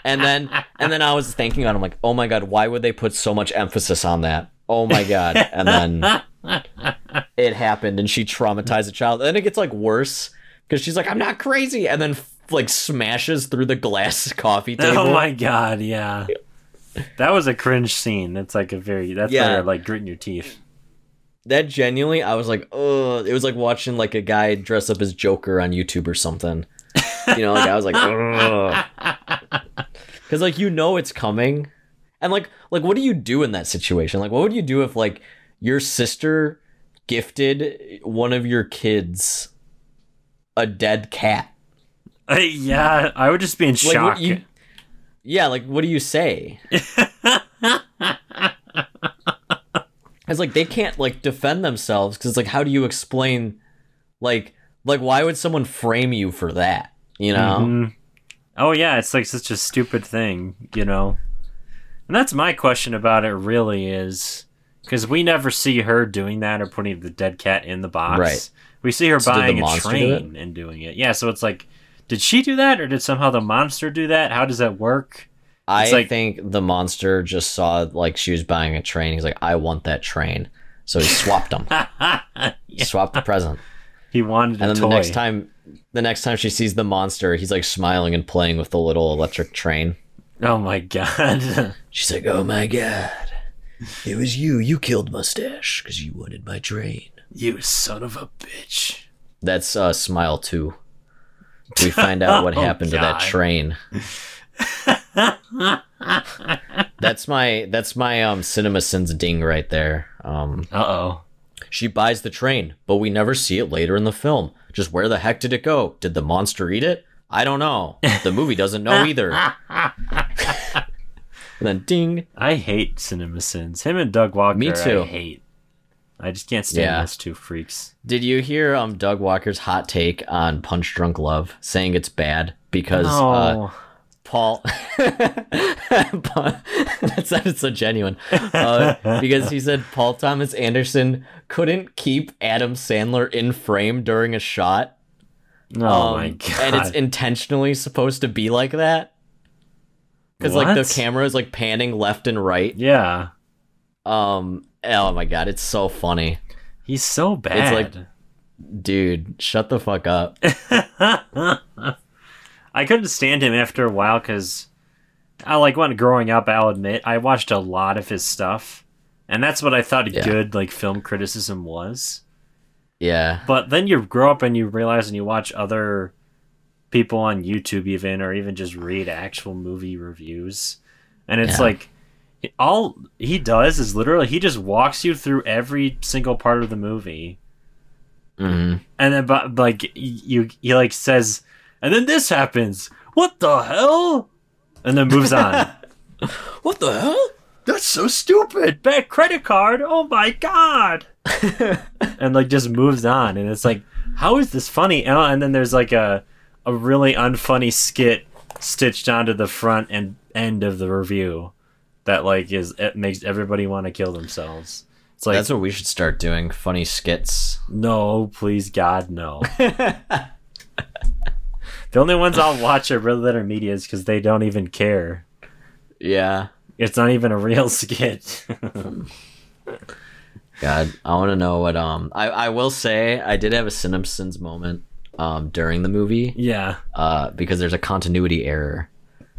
Speaker 4: and then and then I was thinking on, I'm like, oh my god, why would they put so much emphasis on that? Oh my god, and then it happened, and she traumatized the child. And then it gets like worse because she's like, I'm not crazy, and then like smashes through the glass coffee table.
Speaker 5: Oh my god, yeah. That was a cringe scene. That's like a very that's
Speaker 4: Yeah.
Speaker 5: yeah. like gritting your teeth.
Speaker 4: that genuinely i was like oh it was like watching like a guy dress up as joker on youtube or something you know like i was like because like you know it's coming and like like what do you do in that situation like what would you do if like your sister gifted one of your kids a dead cat
Speaker 5: Uh, yeah, I would just be in
Speaker 4: like
Speaker 5: shock.
Speaker 4: you yeah like what do you say it's like they can't like defend themselves because it's like how do you explain like like why would someone frame you for that you know
Speaker 5: Mhm. Oh yeah, it's like such a stupid thing, you know. And that's my question about it. Really is because we never see her doing that or putting the dead cat in the box.
Speaker 4: Right.
Speaker 5: We see her
Speaker 4: So
Speaker 5: buying a train and doing it. Yeah. So it's like, did she do that or did somehow the monster do that? How does that work?
Speaker 4: i
Speaker 5: like-
Speaker 4: think the monster just saw like she was buying a train he's like i want that train so he swapped them
Speaker 5: Yeah.
Speaker 4: swapped the present
Speaker 5: He wanted
Speaker 4: and then
Speaker 5: toy.
Speaker 4: the next time the next time she sees the monster he's like smiling and playing with the little electric train
Speaker 5: Oh my god.
Speaker 4: She's like, "Oh my god, it was you. You killed Mustache because you wanted my train."
Speaker 5: you son of a bitch.
Speaker 4: That's uh, Smile Two. We find out what
Speaker 5: Oh,
Speaker 4: happened to that train. that's my that's my um CinemaSins ding right there. Um,
Speaker 5: Uh oh.
Speaker 4: she buys the train, but we never see it later in the film. Just where the heck did it go? Did the monster eat it? I don't know. The movie doesn't know either. and then ding.
Speaker 5: I hate CinemaSins. Him and Doug Walker.
Speaker 4: Me too.
Speaker 5: I hate. I just can't stand
Speaker 4: Yeah.
Speaker 5: those two freaks.
Speaker 4: Did you hear um Doug Walker's hot take on Punch Drunk Love, saying it's bad because uh, Paul that sounded so genuine uh, because he said Paul Thomas Anderson couldn't keep Adam Sandler in frame during a shot.
Speaker 5: oh
Speaker 4: um,
Speaker 5: my god.
Speaker 4: And it's intentionally supposed to be like that because like the camera is like panning left and right.
Speaker 5: yeah.
Speaker 4: Um. Oh my god, it's so funny,
Speaker 5: He's so bad.
Speaker 4: It's like- dude. Shut the fuck up.
Speaker 5: I couldn't stand him after a while because I like when growing up. I'll admit I watched a lot of his stuff, and that's what I thought
Speaker 4: Yeah.
Speaker 5: good like film criticism was.
Speaker 4: Yeah.
Speaker 5: But then you grow up and you realize and you watch other people on YouTube even or even just read actual movie reviews. And it's
Speaker 4: Yeah.
Speaker 5: like all he does is literally he just walks you through every single part of the movie.
Speaker 4: hmm
Speaker 5: And then but like you he like says and then this happens. What the hell? And then moves on.
Speaker 4: What the hell?
Speaker 5: That's so stupid. Bad credit card. Oh my god. and like just moves on, and it's like, how is this funny? And, and then there's like a a really unfunny skit stitched onto the front and end of the review that like is it makes everybody want to kill themselves. It's like
Speaker 4: That's what we should start doing. Funny skits.
Speaker 5: no, please God, no. the only ones I'll watch are Red Letter Medias because they don't even care.
Speaker 4: Yeah.
Speaker 5: It's not even a real skit.
Speaker 4: God, I want to know what um I I will say I did have a Simpsons moment um during the movie
Speaker 5: yeah.
Speaker 4: uh because there's a continuity error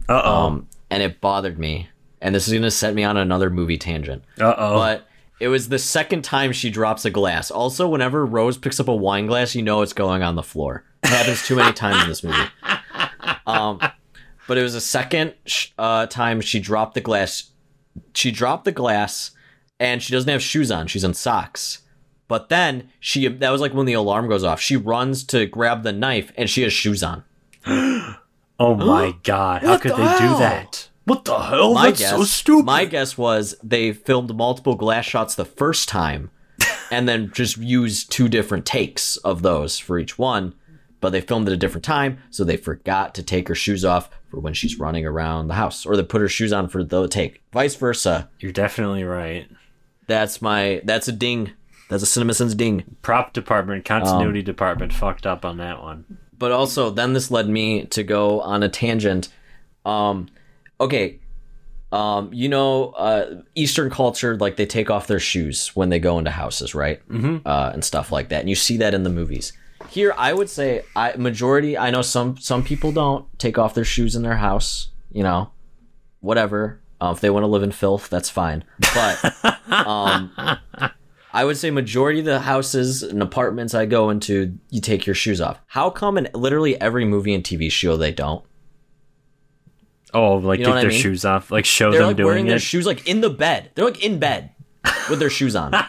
Speaker 5: Uh oh.
Speaker 4: um and it bothered me and this is going to set me on another movie tangent.
Speaker 5: uh oh.
Speaker 4: But it was the second time she drops a glass. Also, whenever Rose picks up a wine glass, you know it's going on the floor. It happens too many times in this movie. Um, but it was the second uh, time she dropped the glass. She dropped the glass, and she doesn't have shoes on. She's in socks. But then she that was like when the alarm goes off. She runs to grab the knife, and she has shoes on.
Speaker 5: Oh my god, how
Speaker 4: What
Speaker 5: could
Speaker 4: the
Speaker 5: they
Speaker 4: hell?
Speaker 5: do that? What the hell?
Speaker 4: my
Speaker 5: That's
Speaker 4: guess,
Speaker 5: so stupid.
Speaker 4: My guess was they filmed multiple glass shots the first time, and then just used two different takes of those for each one. But they filmed at a different time, so they forgot to take her shoes off for when she's running around the house, or they put her shoes on for the take. Vice versa.
Speaker 5: You're definitely right.
Speaker 4: That's my. That's a ding. That's a CinemaSins ding.
Speaker 5: Prop department,
Speaker 4: Um,
Speaker 5: continuity department fucked up on that one.
Speaker 4: but also then this led me to go on a tangent um okay, um, you know, uh, Eastern culture, like they take off their shoes when they go into houses, right? Mm-hmm. Uh, and stuff like that, and you see that in the movies. Here, I would say, I majority. I know some some people don't take off their shoes in their house. You know, whatever. Uh, if they want to live in filth, that's fine. But um, I would say majority of the houses and apartments I go into, you take your shoes off. How come in literally every movie and TV show they don't?
Speaker 5: Oh, like
Speaker 4: You know
Speaker 5: take
Speaker 4: I
Speaker 5: their
Speaker 4: mean?
Speaker 5: show off, like show
Speaker 4: They're
Speaker 5: them
Speaker 4: like
Speaker 5: doing
Speaker 4: wearing their shoes like in the bed. They're like in bed with their shoes on.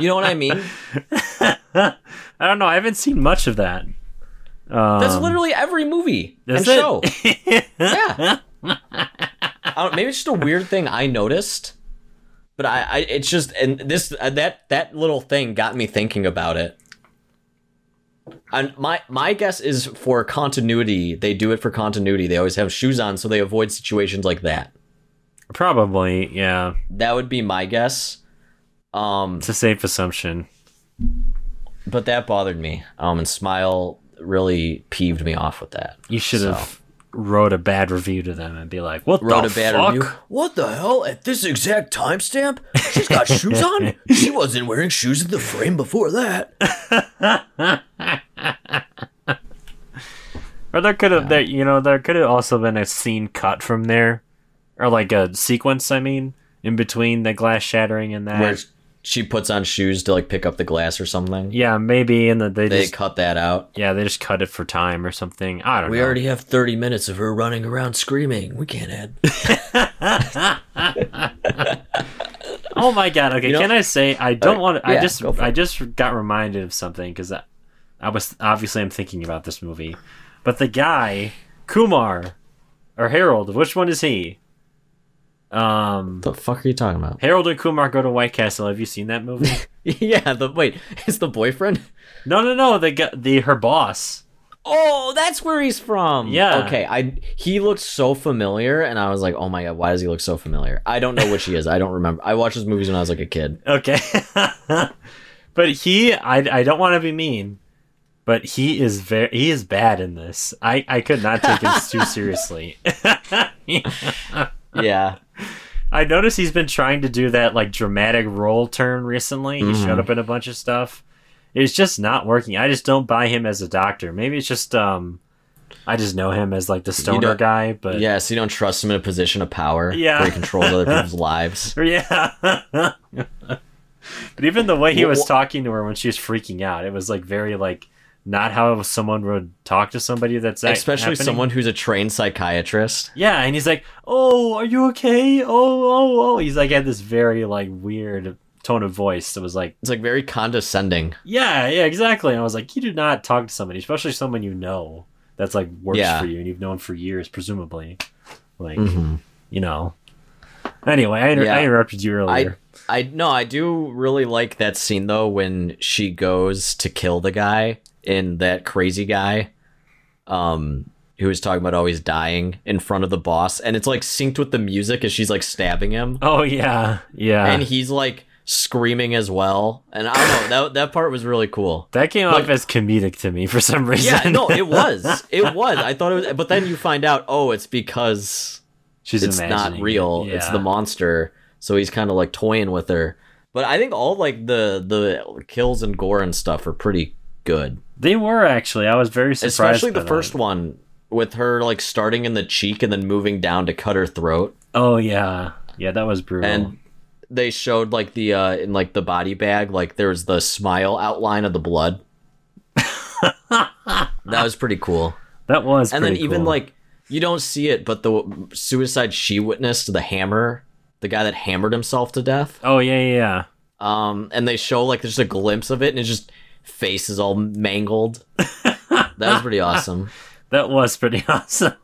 Speaker 4: You know what I mean?
Speaker 5: I don't know. I haven't seen much of that. Um,
Speaker 4: That's literally every movie and
Speaker 5: it?
Speaker 4: show. yeah. I don't, maybe it's just a weird thing I noticed, but I, I it's just and this uh, that that little thing got me thinking about it. And my my guess is for continuity, they do it for continuity. They always have shoes on so they avoid situations like that.
Speaker 5: Probably, yeah.
Speaker 4: That would be my guess. Um,
Speaker 5: It's a safe assumption.
Speaker 4: but that bothered me. Um, and Smile really peeved me off with that.
Speaker 5: You should
Speaker 4: So.
Speaker 5: Have wrote a bad review to them and be like, "What
Speaker 4: wrote
Speaker 5: the
Speaker 4: a bad
Speaker 5: fuck?
Speaker 4: review. What the hell? At this exact timestamp, she's got shoes on. She wasn't wearing shoes in the frame before that.
Speaker 5: Or there could have, there, you know, there could have also been a scene cut from there, or like a sequence. I mean, in between the glass shattering and that.
Speaker 4: Where she puts on shoes to like pick up the glass or something.
Speaker 5: yeah, maybe in the they,
Speaker 4: They
Speaker 5: just
Speaker 4: cut that out.
Speaker 5: yeah they just cut it for time or something. I don't
Speaker 4: We
Speaker 5: know.
Speaker 4: We already have 30 minutes of her running around screaming. We can't add.
Speaker 5: Oh my god. Okay,
Speaker 4: You know-
Speaker 5: can I say I don't uh, want to I just I just got reminded of something cuz I, I was obviously I'm thinking about this movie. But the guy Kumar or Harold, which one is he? Um
Speaker 4: the fuck are you talking about?
Speaker 5: Harold and Kumar go to White Castle. Have you seen that movie?
Speaker 4: yeah, the wait, is the boyfriend?
Speaker 5: no, no, no. The gu- the her boss.
Speaker 4: Oh, that's where he's from.
Speaker 5: Yeah.
Speaker 4: Okay. I he looked so familiar, and I was like, oh my god, why does he look so familiar? I don't know which he is. I don't remember. I watched his movies when I was like a kid.
Speaker 5: Okay. but he I I don't want to be mean, but he is very he is bad in this. I I could not take him too seriously.
Speaker 4: Yeah.
Speaker 5: I noticed he's been trying to do that like dramatic role turn recently. He
Speaker 4: Mm-hmm.
Speaker 5: showed up in a bunch of stuff. It's just not working. I just don't buy him as a doctor. Maybe it's just um I just know him as like the stoner guy, but
Speaker 4: Yeah, so you don't trust him in a position of power.
Speaker 5: Yeah.
Speaker 4: Where he controls other people's lives.
Speaker 5: Yeah. but even the way he was talking to her when she was freaking out, it was like very like not how someone would talk to somebody that's that
Speaker 4: Especially
Speaker 5: happening.
Speaker 4: someone who's a trained psychiatrist.
Speaker 5: Yeah, and he's like, "Oh, are you okay? Oh, oh, oh." He's like had this very like weird tone of voice that was like,
Speaker 4: It's like very condescending.
Speaker 5: "Yeah, yeah, exactly." And I was like, "You do not talk to somebody, especially someone you know that's like works
Speaker 4: Yeah.
Speaker 5: for you and you've known for years, presumably." Like,
Speaker 4: Mhm.
Speaker 5: you know. Anyway, I, inter-
Speaker 4: Yeah.
Speaker 5: I interrupted you earlier.
Speaker 4: I no, I do really like that scene though when she goes to kill the guy in that crazy guy, um, who was talking about always dying in front of the boss, and it's like synced with the music as she's like stabbing him,
Speaker 5: Oh yeah, yeah.
Speaker 4: and he's like screaming as well, and I don't know that that part was really cool.
Speaker 5: that came
Speaker 4: like-
Speaker 5: off as comedic to me for some reason.
Speaker 4: Yeah, no, it was, it was. I thought it was, but then you find out, oh, it's because
Speaker 5: She's
Speaker 4: it's not real.
Speaker 5: it.
Speaker 4: It's the monster. So he's kind of like toying with her. But I think all like the the kills and gore and stuff are pretty good.
Speaker 5: They were actually. I was very surprised.
Speaker 4: Especially the
Speaker 5: that.
Speaker 4: first one with her like starting in the cheek and then moving down to cut her throat.
Speaker 5: Oh yeah, yeah, that was brutal.
Speaker 4: And they showed like the uh in like the body bag like there was the smile outline of the blood. that was pretty cool.
Speaker 5: that was.
Speaker 4: and then
Speaker 5: pretty
Speaker 4: even
Speaker 5: cool.
Speaker 4: like you don't see it but the suicide she witnessed the hammer the guy that hammered himself to death
Speaker 5: Oh yeah, yeah, yeah.
Speaker 4: um and they show like there's a glimpse of it and it's just face is all mangled that was pretty awesome
Speaker 5: That was pretty awesome.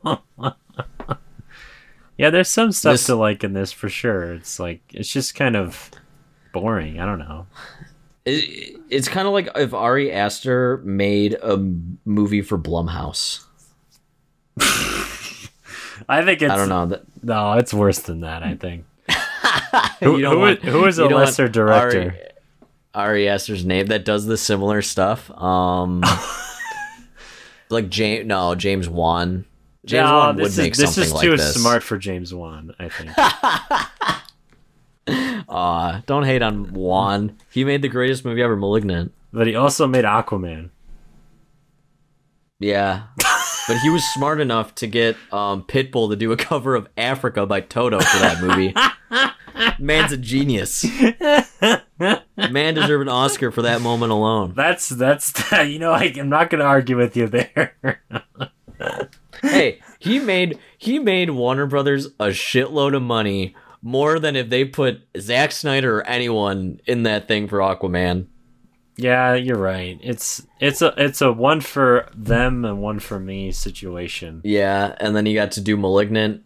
Speaker 5: yeah, there's some stuff
Speaker 4: This-
Speaker 5: to like in this for sure. It's like it's just kind of boring. I don't know.
Speaker 4: it, it's kind of like if ari aster made a movie for blumhouse
Speaker 5: I think it's
Speaker 4: i don't know that
Speaker 5: No, it's worse than that. I think. Who, who,
Speaker 4: want-
Speaker 5: who is a
Speaker 4: you don't want
Speaker 5: lesser director?
Speaker 4: Ari, Ari Aster's name that does the similar stuff. Um, like James, no James Wan James
Speaker 5: No,
Speaker 4: Wan
Speaker 5: this
Speaker 4: would
Speaker 5: is,
Speaker 4: make
Speaker 5: this
Speaker 4: something
Speaker 5: is too smart for James Wan, I think.
Speaker 4: Aw, don't hate on Wan. He made the greatest movie ever, *Malignant*.
Speaker 5: but he also made Aquaman.
Speaker 4: Yeah, but he was smart enough to get um, Pitbull to do a cover of "Africa" by Toto for that movie. Man's a genius. Man deserved an Oscar for that moment alone.
Speaker 5: That's that's you know I, I'm not gonna argue with you there.
Speaker 4: hey, he made he made Warner Brothers a shitload of money, more than if they put Zack Snyder or anyone in that thing for Aquaman.
Speaker 5: yeah, you're right. It's it's a it's a one for them and one for me situation.
Speaker 4: Yeah, and then he got to do *Malignant*,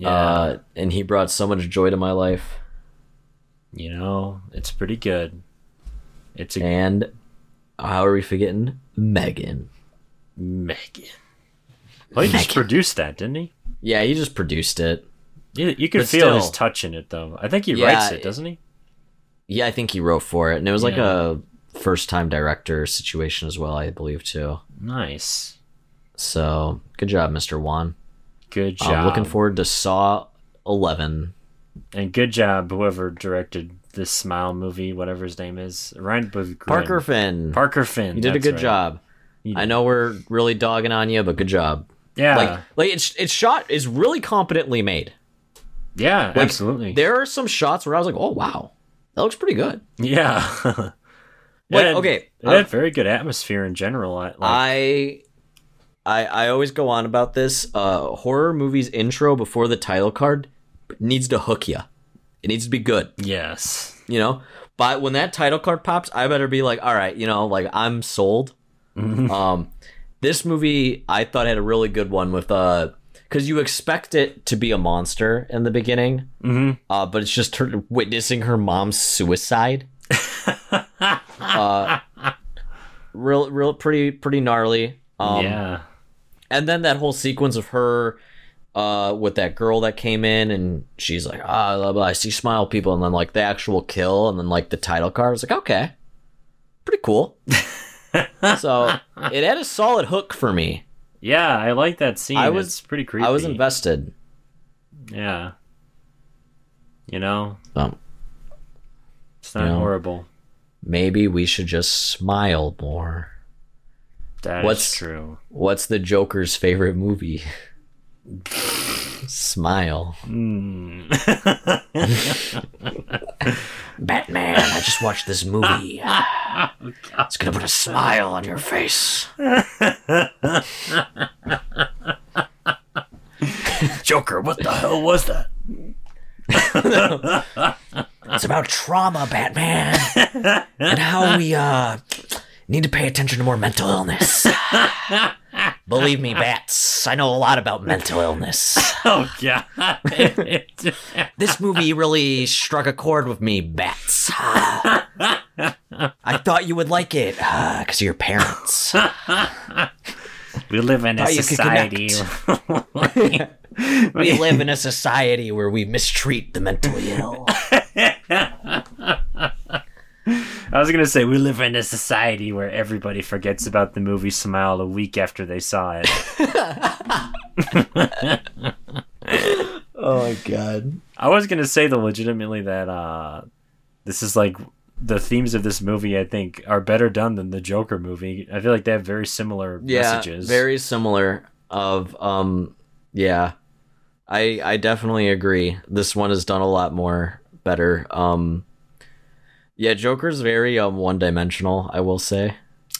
Speaker 5: Yeah,
Speaker 4: uh, and he brought so much joy to my life.
Speaker 5: you know it's pretty good. It's a
Speaker 4: And how are we forgetting Megan?
Speaker 5: Megan. Well, he just produced that, didn't he?
Speaker 4: Yeah, he just produced it.
Speaker 5: You, you could
Speaker 4: But
Speaker 5: feel his touch in it, though. I think he
Speaker 4: Yeah,
Speaker 5: writes it, doesn't he?
Speaker 4: Yeah, I think he wrote for it, and it was like
Speaker 5: Yeah.
Speaker 4: a first-time director situation as well, I believe too.
Speaker 5: Nice.
Speaker 4: So good job, Mr. Wan.
Speaker 5: Good job.
Speaker 4: I'm looking forward to Saw 11.
Speaker 5: And good job, whoever directed this Smile movie, whatever his name is. Ryan
Speaker 4: Parker Finn.
Speaker 5: Parker Finn.
Speaker 4: you did a good
Speaker 5: right.
Speaker 4: job. I know we're really dogging on you, but good job.
Speaker 5: Yeah.
Speaker 4: Like, like it's it's shot is really competently made.
Speaker 5: yeah,
Speaker 4: Like,
Speaker 5: absolutely.
Speaker 4: There are some shots where I was like, oh wow, that looks pretty good.
Speaker 5: yeah.
Speaker 4: Like,
Speaker 5: It had-
Speaker 4: okay,
Speaker 5: It had uh, very good atmosphere in general. Like,
Speaker 4: I I I always go on about this. Uh horror movies intro before the title card needs to hook you. It needs to be good,
Speaker 5: yes.
Speaker 4: you know? But when that title card pops, I better be like, all right, you know, like I'm sold. um this movie I thought had a really good one with uh cuz you expect it to be a monster in the beginning.
Speaker 5: hmm
Speaker 4: Uh but it's just her witnessing her mom's suicide. uh real real pretty pretty gnarly. Um
Speaker 5: yeah.
Speaker 4: And then that whole sequence of her uh with that girl that came in and she's like ah blah, blah, i see smile people and then like the actual kill and then like the title card I was like okay pretty cool so it had a solid hook for me
Speaker 5: Yeah, I like that scene.
Speaker 4: I was-
Speaker 5: it's pretty creepy.
Speaker 4: i was invested
Speaker 5: Yeah. You know,
Speaker 4: um,
Speaker 5: it's not
Speaker 4: You know,
Speaker 5: horrible.
Speaker 4: maybe we should just smile more
Speaker 5: That
Speaker 4: what's-
Speaker 5: true.
Speaker 4: what's the joker's favorite movie smile
Speaker 5: Mm.
Speaker 4: batman i just watched this movie it's gonna put a smile on your face
Speaker 5: Joker, what the hell was that?
Speaker 4: It's about trauma, Batman, and how we uh need to pay attention to more mental illness. Believe me, Bats, I know a lot about mental illness.
Speaker 5: Oh god.
Speaker 4: This movie really struck a chord with me, Bats. I thought you would like it uh, because of your parents.
Speaker 5: we live in a
Speaker 4: How you could
Speaker 5: society.
Speaker 4: We live in a society where we mistreat the mentally ill.
Speaker 5: I was gonna say we live in a society where everybody forgets about the movie Smile a week after they saw it.
Speaker 4: Oh my god.
Speaker 5: I was gonna say though, legitimately that uh, this is like the themes of this movie. I think are better done than the Joker movie. I feel like they have very similar
Speaker 4: yeah,
Speaker 5: messages.
Speaker 4: very similar. Of um, yeah, I I definitely agree. This one has done a lot more better. Um, yeah, Joker's very um one dimensional. I will say.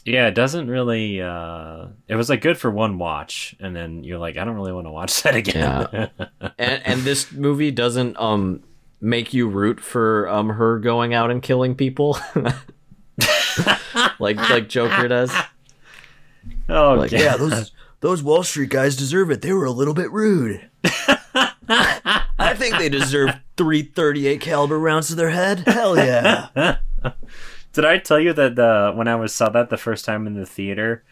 Speaker 5: yeah, it doesn't really. Uh, it was like good for one watch, and then you're like, I don't really want to watch that again.
Speaker 4: and and this movie doesn't um make you root for um her going out and killing people. like like Joker does.
Speaker 5: oh
Speaker 4: Like, yeah, those those Wall Street guys deserve it. They were a little bit rude. I think they deserve three 38 caliber rounds to their head. Hell yeah.
Speaker 5: Did I tell you that the when I was saw that the first time in the theater,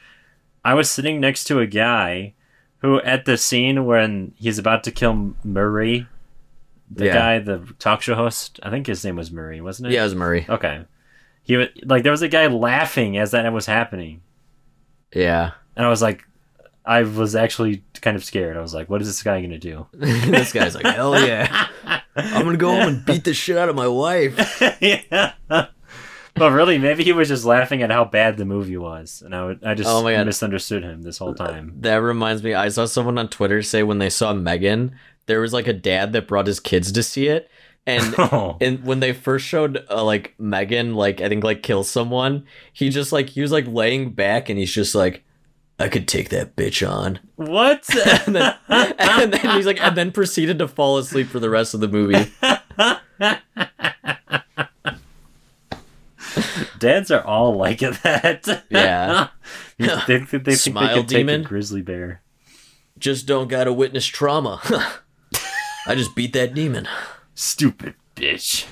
Speaker 5: I was sitting next to a guy who at the scene when he's about to kill Murray, the
Speaker 4: Yeah.
Speaker 5: guy, the talk show host, I think his name was Murray, wasn't it?
Speaker 4: Yeah, it was Murray.
Speaker 5: Okay. He wa- like there was a guy laughing as that was happening,
Speaker 4: Yeah.
Speaker 5: and I was like, I was actually kind of scared. I was like, "What is this guy gonna do?"
Speaker 4: this guy's like, hell yeah. I'm gonna go home and beat the shit out of my wife.
Speaker 5: yeah. But really, maybe he was just laughing at how bad the movie was, and I would, I just
Speaker 4: Oh my God.
Speaker 5: misunderstood him this whole time.
Speaker 4: That reminds me, I saw someone on Twitter say when they saw Megan, there was like a dad that brought his kids to see it. And
Speaker 5: Oh.
Speaker 4: and when they first showed uh, like Megan, like I think like kill someone, he just like he was like laying back and he's just like, I could take that bitch on.
Speaker 5: What?
Speaker 4: And then, and then he's like, and then proceeded to fall asleep for the rest of the movie.
Speaker 5: Dads are all like that.
Speaker 4: Yeah.
Speaker 5: they, they, they think they
Speaker 4: Smile
Speaker 5: can take
Speaker 4: demon?
Speaker 5: a grizzly bear.
Speaker 4: Just don't gotta witness trauma. I just beat that demon.
Speaker 5: Stupid bitch.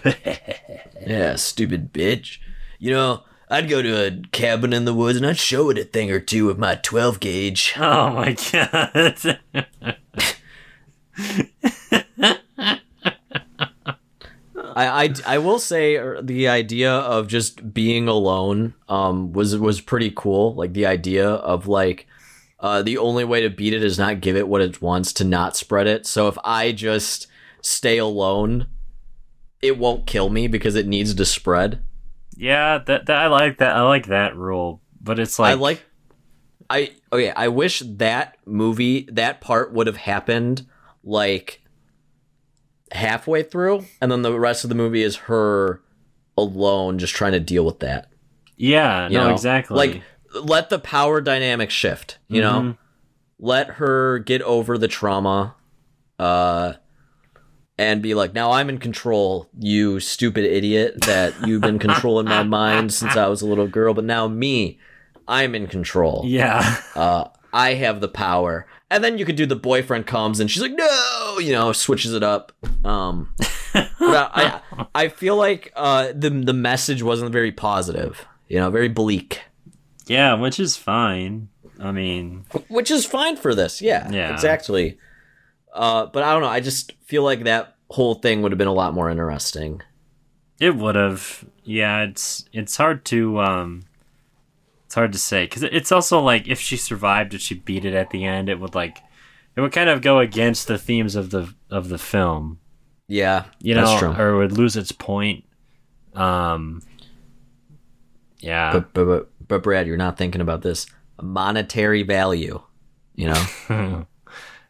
Speaker 4: Yeah, stupid bitch. You know, I'd go to a cabin in the woods and I'd show it a thing or two with my 12 gauge.
Speaker 5: oh my god.
Speaker 4: I, I, I will say er, the idea of just being alone um was was pretty cool. Like the idea of like uh the only way to beat it is not give it what it wants to not spread it. So if I just stay alone, it won't kill me because it needs to spread.
Speaker 5: Yeah, that, that I like that. I like that rule, but it's like
Speaker 4: I like I okay, I wish that movie that part would have happened like halfway through and then the rest of the movie is her alone just trying to deal with that.
Speaker 5: yeah,
Speaker 4: You
Speaker 5: no,
Speaker 4: know?
Speaker 5: exactly.
Speaker 4: Like let the power dynamic shift, you know?
Speaker 5: Mhm.
Speaker 4: Let her get over the trauma uh and be like, "Now I'm in control, you stupid idiot that you've been controlling my mind since I was a little girl, but now me, I'm in control."
Speaker 5: yeah,
Speaker 4: uh, I have the power. And then you could do the boyfriend comes and she's like, no, you know, switches it up. Um, but I, I, I feel like uh, the the message wasn't very positive. You know, very bleak,
Speaker 5: yeah, which is fine. I mean,
Speaker 4: which is fine for this. Yeah,
Speaker 5: Yeah.
Speaker 4: exactly. Uh, but I don't know. I just feel like that whole thing would have been a lot more interesting.
Speaker 5: it would have. Yeah, it's it's hard to um, it's hard to say because it's also like if she survived, if she beat it at the end, it would like it would kind of go against the themes of the of the film.
Speaker 4: Yeah,
Speaker 5: you
Speaker 4: that's
Speaker 5: know,
Speaker 4: true.
Speaker 5: or would lose its point. Um, yeah,
Speaker 4: but, but but but Brad, you're not thinking about this monetary value. You know.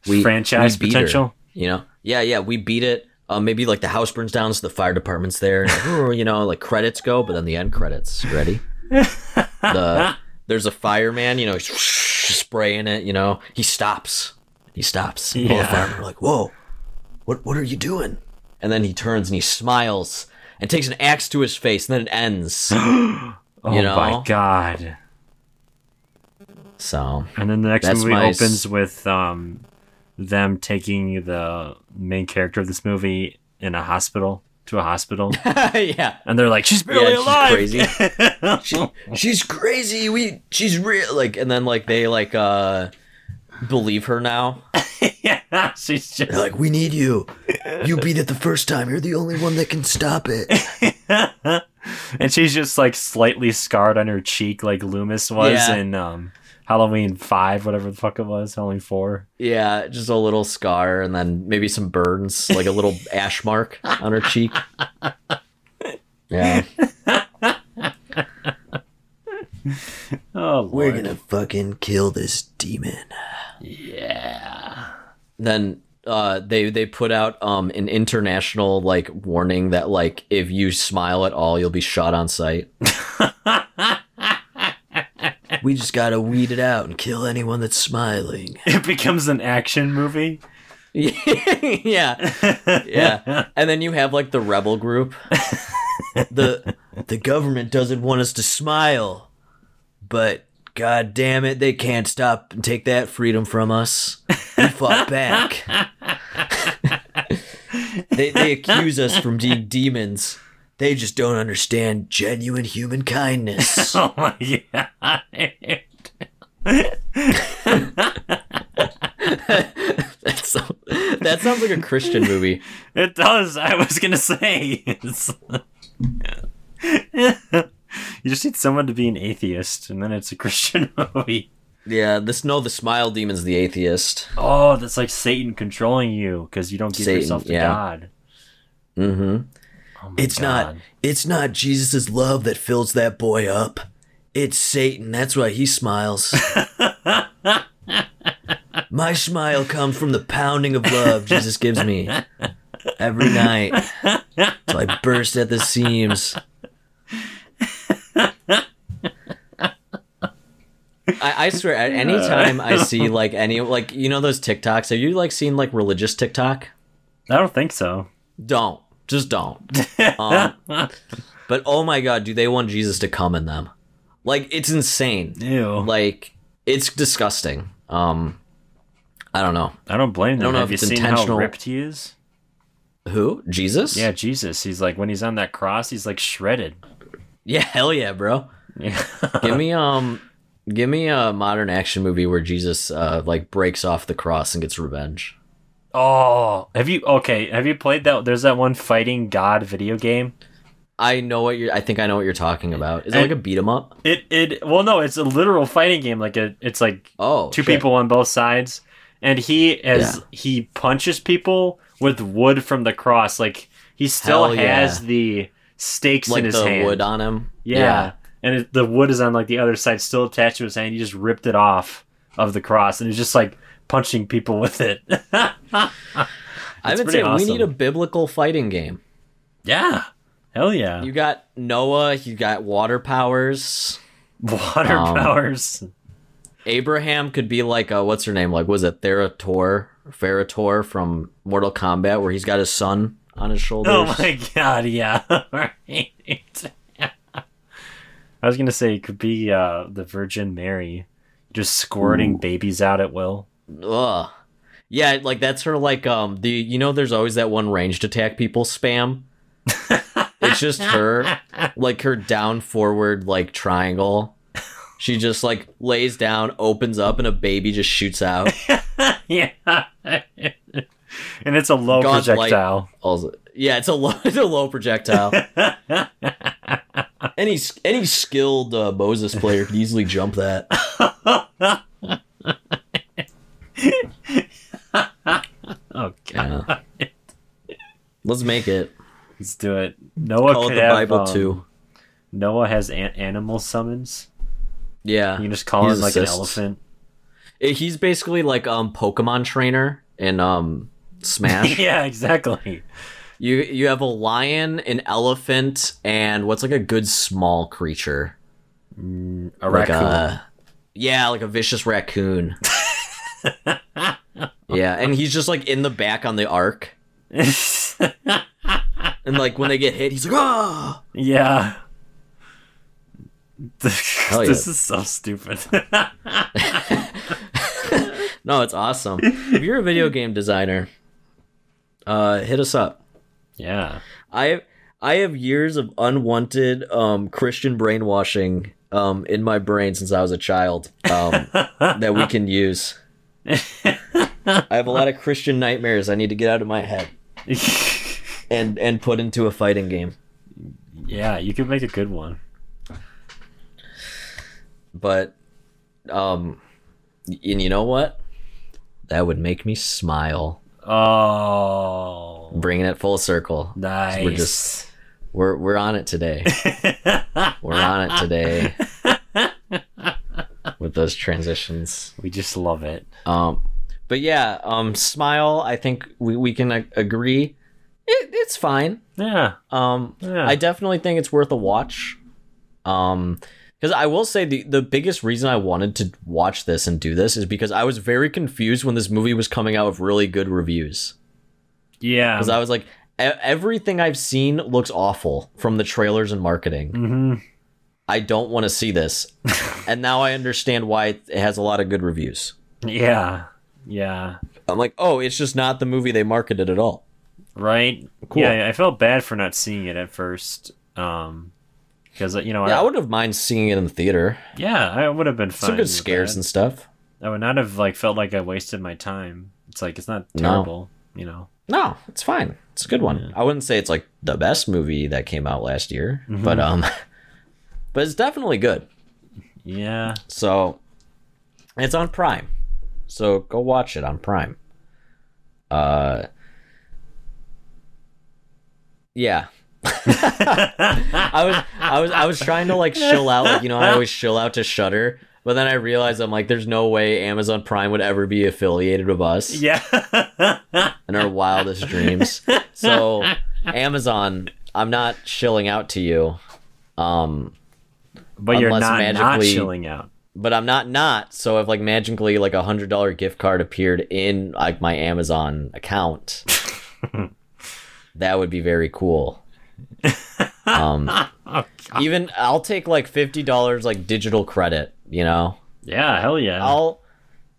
Speaker 4: we
Speaker 5: franchise
Speaker 4: we beat her,
Speaker 5: potential.
Speaker 4: you know, yeah, yeah, we beat it. Um, maybe like the house burns down, so the fire department's there. Like, you know, like credits go, but then the end credits. Ready? the there's a fireman. You know, he's spraying it. You know, he stops. He stops. All the
Speaker 5: Yeah.
Speaker 4: firemen are like, "Whoa, what what are you doing?" And then he turns and he smiles and takes an axe to his face, and then it ends.
Speaker 5: Oh
Speaker 4: You know?
Speaker 5: my god!
Speaker 4: so
Speaker 5: And then the next movie
Speaker 4: my
Speaker 5: opens with um, them taking the main character of this movie in a hospital to a hospital,
Speaker 4: yeah,
Speaker 5: and they're like, "She's barely
Speaker 4: she's
Speaker 5: alive."
Speaker 4: crazy. she, she's crazy. We she's real. Like and then like they like uh believe her now.
Speaker 5: yeah, she's just
Speaker 4: They're like, we need you. You beat it the first time. You're the only one that can stop it.
Speaker 5: and she's just like slightly scarred on her cheek, like Loomis was
Speaker 4: Yeah.
Speaker 5: in um, Halloween Five, whatever the fuck it was, Halloween Four.
Speaker 4: Yeah, just a little scar and then maybe some burns, like a little ash mark on her cheek. Yeah.
Speaker 5: Oh,
Speaker 4: We're
Speaker 5: Lord.
Speaker 4: gonna fucking kill this demon.
Speaker 5: yeah.
Speaker 4: Then uh they they put out um an international like warning that like if you smile at all you'll be shot on sight. we just gotta weed it out and kill anyone that's smiling.
Speaker 5: It becomes an action movie.
Speaker 4: yeah. Yeah. And then you have like the rebel group. the the government doesn't want us to smile. But god damn it, they can't stop and take that freedom from us. We fought back. they they accuse us from being demons. They just don't understand genuine human kindness.
Speaker 5: Oh my god.
Speaker 4: That's so, that sounds like a Christian movie.
Speaker 5: It does. I was gonna say. You just need someone to be an atheist, and then it's a Christian movie.
Speaker 4: Yeah, this no, the smile demon's the atheist.
Speaker 5: Oh, that's like Satan controlling you because you don't give
Speaker 4: Satan,
Speaker 5: yourself to
Speaker 4: yeah.
Speaker 5: God.
Speaker 4: Mm-hmm.
Speaker 5: Oh
Speaker 4: It's not it's not Jesus' love that fills that boy up. It's Satan. That's why he smiles. My smile comes from the pounding of love Jesus gives me every night. So I burst at the seams. I, I swear, at any time I see like any like you know those TikToks, have you like seen like religious TikTok?
Speaker 5: I don't think so.
Speaker 4: Don't. Just don't. Um, but oh my god, do they want Jesus to come in them? Like it's insane.
Speaker 5: Ew.
Speaker 4: Like it's disgusting. Um I don't know.
Speaker 5: I don't blame them.
Speaker 4: I don't know
Speaker 5: Have
Speaker 4: if
Speaker 5: you
Speaker 4: it's
Speaker 5: seen how
Speaker 4: intentional.
Speaker 5: ripped he is?
Speaker 4: Who? Jesus?
Speaker 5: Yeah, Jesus. He's like when he's on that cross, he's like shredded.
Speaker 4: Yeah, hell yeah, bro.
Speaker 5: Yeah.
Speaker 4: Give me um give me a modern action movie where Jesus uh like breaks off the cross and gets revenge.
Speaker 5: Oh, have you? Okay, have you played that? There's that one fighting God video game.
Speaker 4: I know what you're I think I know what you're talking about. Is it like a beat 'em up?
Speaker 5: It it well no, it's a literal fighting game. Like a, it's like
Speaker 4: Oh
Speaker 5: two
Speaker 4: shit.
Speaker 5: people on both sides, and he as
Speaker 4: Yeah.
Speaker 5: he punches people with wood from the cross. Like he still
Speaker 4: Hell yeah.
Speaker 5: has the stakes
Speaker 4: like
Speaker 5: in his
Speaker 4: the
Speaker 5: hand.
Speaker 4: wood on him.
Speaker 5: Yeah. And it, the wood is on like the other side, still attached to his hand. He just ripped it off of the cross, and it's just like punching people with it.
Speaker 4: I would say we need a biblical fighting game.
Speaker 5: yeah, hell yeah,
Speaker 4: You got Noah, you got water powers.
Speaker 5: water
Speaker 4: um,
Speaker 5: powers.
Speaker 4: Abraham could be like uh what's her name? Like was it Therator Ferrator from Mortal Kombat where he's got his son on his shoulders?
Speaker 5: Oh my god, yeah. right. I was gonna say it could be uh, the Virgin Mary, just squirting babies out at will.
Speaker 4: Ugh. Yeah, like that's her like um the you know there's always that one ranged attack people spam. it's just her like her down forward like triangle. She just like lays down, opens up, and a baby just shoots out.
Speaker 5: yeah, and it's a low
Speaker 4: God's light.
Speaker 5: projectile.
Speaker 4: Also, yeah, it's a low, it's a low projectile. any any skilled uh, Moses player could easily jump that.
Speaker 5: Oh god,
Speaker 4: Yeah. Let's make it.
Speaker 5: let's do it. Noah
Speaker 4: Call it the
Speaker 5: have,
Speaker 4: Bible
Speaker 5: um,
Speaker 4: too.
Speaker 5: Noah has an- animal summons.
Speaker 4: Yeah,
Speaker 5: You can just call him like an elephant.
Speaker 4: Eh, He's basically like um Pokemon trainer in um Smash.
Speaker 5: yeah, exactly.
Speaker 4: You you have a lion, an elephant, and what's like a good small creature?
Speaker 5: A
Speaker 4: Like
Speaker 5: raccoon.
Speaker 4: a yeah, like a vicious raccoon. yeah, and he's just like in the back on the ark, and like when they get hit, he's like ah.
Speaker 5: yeah.
Speaker 4: yeah.
Speaker 5: This is so stupid.
Speaker 4: No, it's awesome. if you're a video game designer, uh, hit us up.
Speaker 5: yeah.
Speaker 4: I I have years of unwanted um, Christian brainwashing um, in my brain since I was a child um, that we can use. I have a lot of Christian nightmares I need to get out of my head and and put into a fighting game.
Speaker 5: yeah, you could make a good one.
Speaker 4: But um, and you know what? That would make me smile.
Speaker 5: Oh,
Speaker 4: Bringing it full circle.
Speaker 5: nice.
Speaker 4: We're just we're we're on it today. we're on it today with those transitions.
Speaker 5: we just love it.
Speaker 4: Um, but yeah, um, smile. I think we we can a- agree. It, it's fine.
Speaker 5: Yeah.
Speaker 4: Um,
Speaker 5: Yeah.
Speaker 4: I definitely think it's worth a watch. Um, because I will say the the biggest reason I wanted to watch this and do this is because I was very confused when this movie was coming out with really good reviews.
Speaker 5: Yeah.
Speaker 4: Because I was like, e- everything I've seen looks awful from the trailers and marketing.
Speaker 5: hmm
Speaker 4: I don't want to see this, and now I understand why it has a lot of good reviews.
Speaker 5: Yeah. Yeah.
Speaker 4: I'm like, oh, it's just not the movie they marketed at all.
Speaker 5: Right.
Speaker 4: Cool.
Speaker 5: Yeah, I felt bad for not seeing it at first. Um, because you know,
Speaker 4: Yeah, I
Speaker 5: I,
Speaker 4: wouldn't have mind seeing it in the theater.
Speaker 5: yeah, I would have been fine.
Speaker 4: Some good scares
Speaker 5: that.
Speaker 4: and stuff.
Speaker 5: I would not have like felt like I wasted my time. It's like it's not
Speaker 4: No.
Speaker 5: terrible, you know.
Speaker 4: No, it's fine. It's a good one. I wouldn't say it's like the best movie that came out last year, but um, but it's definitely good.
Speaker 5: Yeah.
Speaker 4: So, It's on Prime. So go watch it on Prime. Uh Yeah. I was I was I was trying to like chill out like you know I always chill out to Shudder, but then I realized I'm like there's no way Amazon Prime would ever be affiliated with us
Speaker 5: Yeah.
Speaker 4: in our wildest dreams. So Amazon, I'm not shilling out to you. Um
Speaker 5: but you're not, not
Speaker 4: magically-
Speaker 5: chilling out.
Speaker 4: but I'm not not. So if like magically like a hundred dollar gift card appeared in like my Amazon account, that would be very cool. Um,
Speaker 5: Oh,
Speaker 4: even I'll take like fifty dollars like digital credit. You know,
Speaker 5: Yeah, hell yeah.
Speaker 4: I'll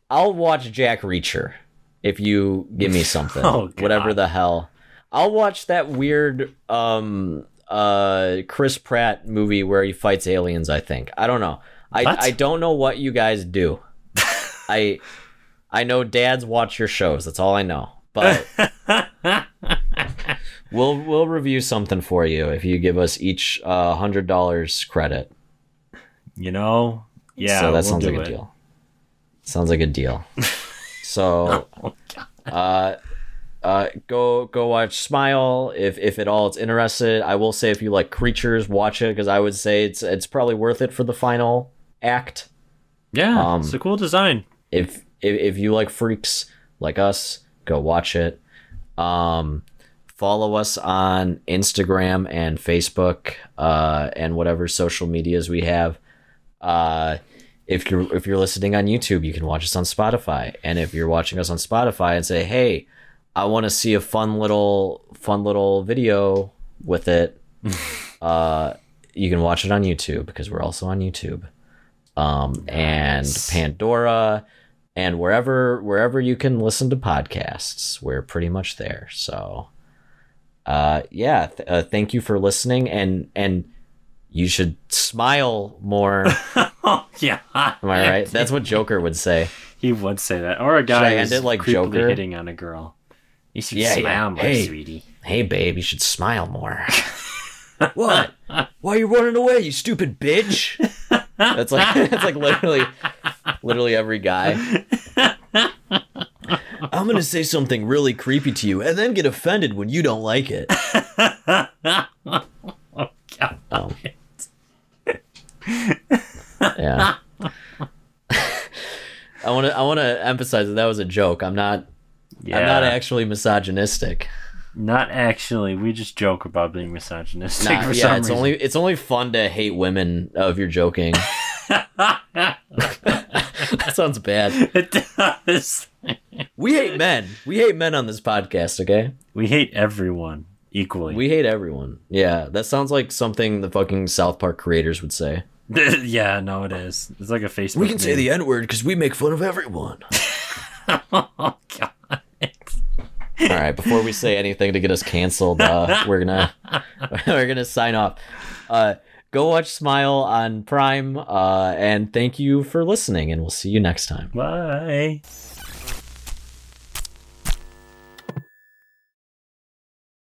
Speaker 4: I'll watch Jack Reacher if you give me something,
Speaker 5: Oh, God.
Speaker 4: whatever the hell. I'll watch that weird um uh Chris Pratt movie where he fights aliens. I think I don't know. I
Speaker 5: What?
Speaker 4: I don't know what you guys do. I I know dads watch your shows. That's all I know. But we'll we'll review something for you if you give us each uh hundred dollars credit.
Speaker 5: you know? Yeah.
Speaker 4: so that
Speaker 5: we'll
Speaker 4: sounds like a
Speaker 5: it.
Speaker 4: deal. Sounds like a deal. so
Speaker 5: Oh,
Speaker 4: uh uh go go watch Smile if if at all it's interested. I will say if you like creatures, watch it because I would say it's it's probably worth it for the final act.
Speaker 5: Yeah,
Speaker 4: Um,
Speaker 5: it's a cool design.
Speaker 4: If if, if you like freaks like us, go watch it. Um follow us on Instagram and Facebook uh and whatever social medias we have. Uh if you're if you're listening on YouTube, you can watch us on Spotify. And if you're watching us on Spotify and say, "Hey, I want to see a fun little fun little video with it," uh, you can watch it on YouTube because we're also on YouTube, um, and Pandora, and wherever wherever you can listen to podcasts, we're pretty much there. So, uh, yeah, th- uh, thank you for listening, and and you should smile more.
Speaker 5: Oh, yeah.
Speaker 4: Am I right? That's what Joker would say.
Speaker 5: He would say that. Or a
Speaker 4: I
Speaker 5: guy
Speaker 4: end it like Joker?
Speaker 5: hitting on a girl. You should
Speaker 4: Yeah, yeah.
Speaker 5: smile more,
Speaker 4: Hey.
Speaker 5: sweetie.
Speaker 4: Hey, babe, you should smile more. what? Why are you running away, you stupid bitch? That's like that's like literally, literally every guy. I'm gonna say something really creepy to you, and then get offended when you don't like it.
Speaker 5: God.
Speaker 4: Um, yeah. I want to. I want to emphasize that that was a joke. I'm not.
Speaker 5: Yeah.
Speaker 4: I'm not actually misogynistic.
Speaker 5: Not actually. We just joke about being misogynistic
Speaker 4: Nah,
Speaker 5: for
Speaker 4: yeah,
Speaker 5: some
Speaker 4: it's
Speaker 5: reason.
Speaker 4: only it's only fun to hate women if you're joking. that sounds bad.
Speaker 5: it does.
Speaker 4: We hate men. We hate men on this podcast. Okay,
Speaker 5: We hate everyone equally.
Speaker 4: we hate everyone. Yeah, that sounds like something the fucking South Park creators would say.
Speaker 5: yeah, no, it is. It's like a Facebook. We can say
Speaker 4: the N word because we make fun of everyone.
Speaker 5: oh God.
Speaker 4: All right, before we say anything to get us canceled, uh, we're gonna we're gonna sign off. Uh, go watch Smile on Prime, uh, and thank you for listening, and we'll see you next time.
Speaker 5: Bye.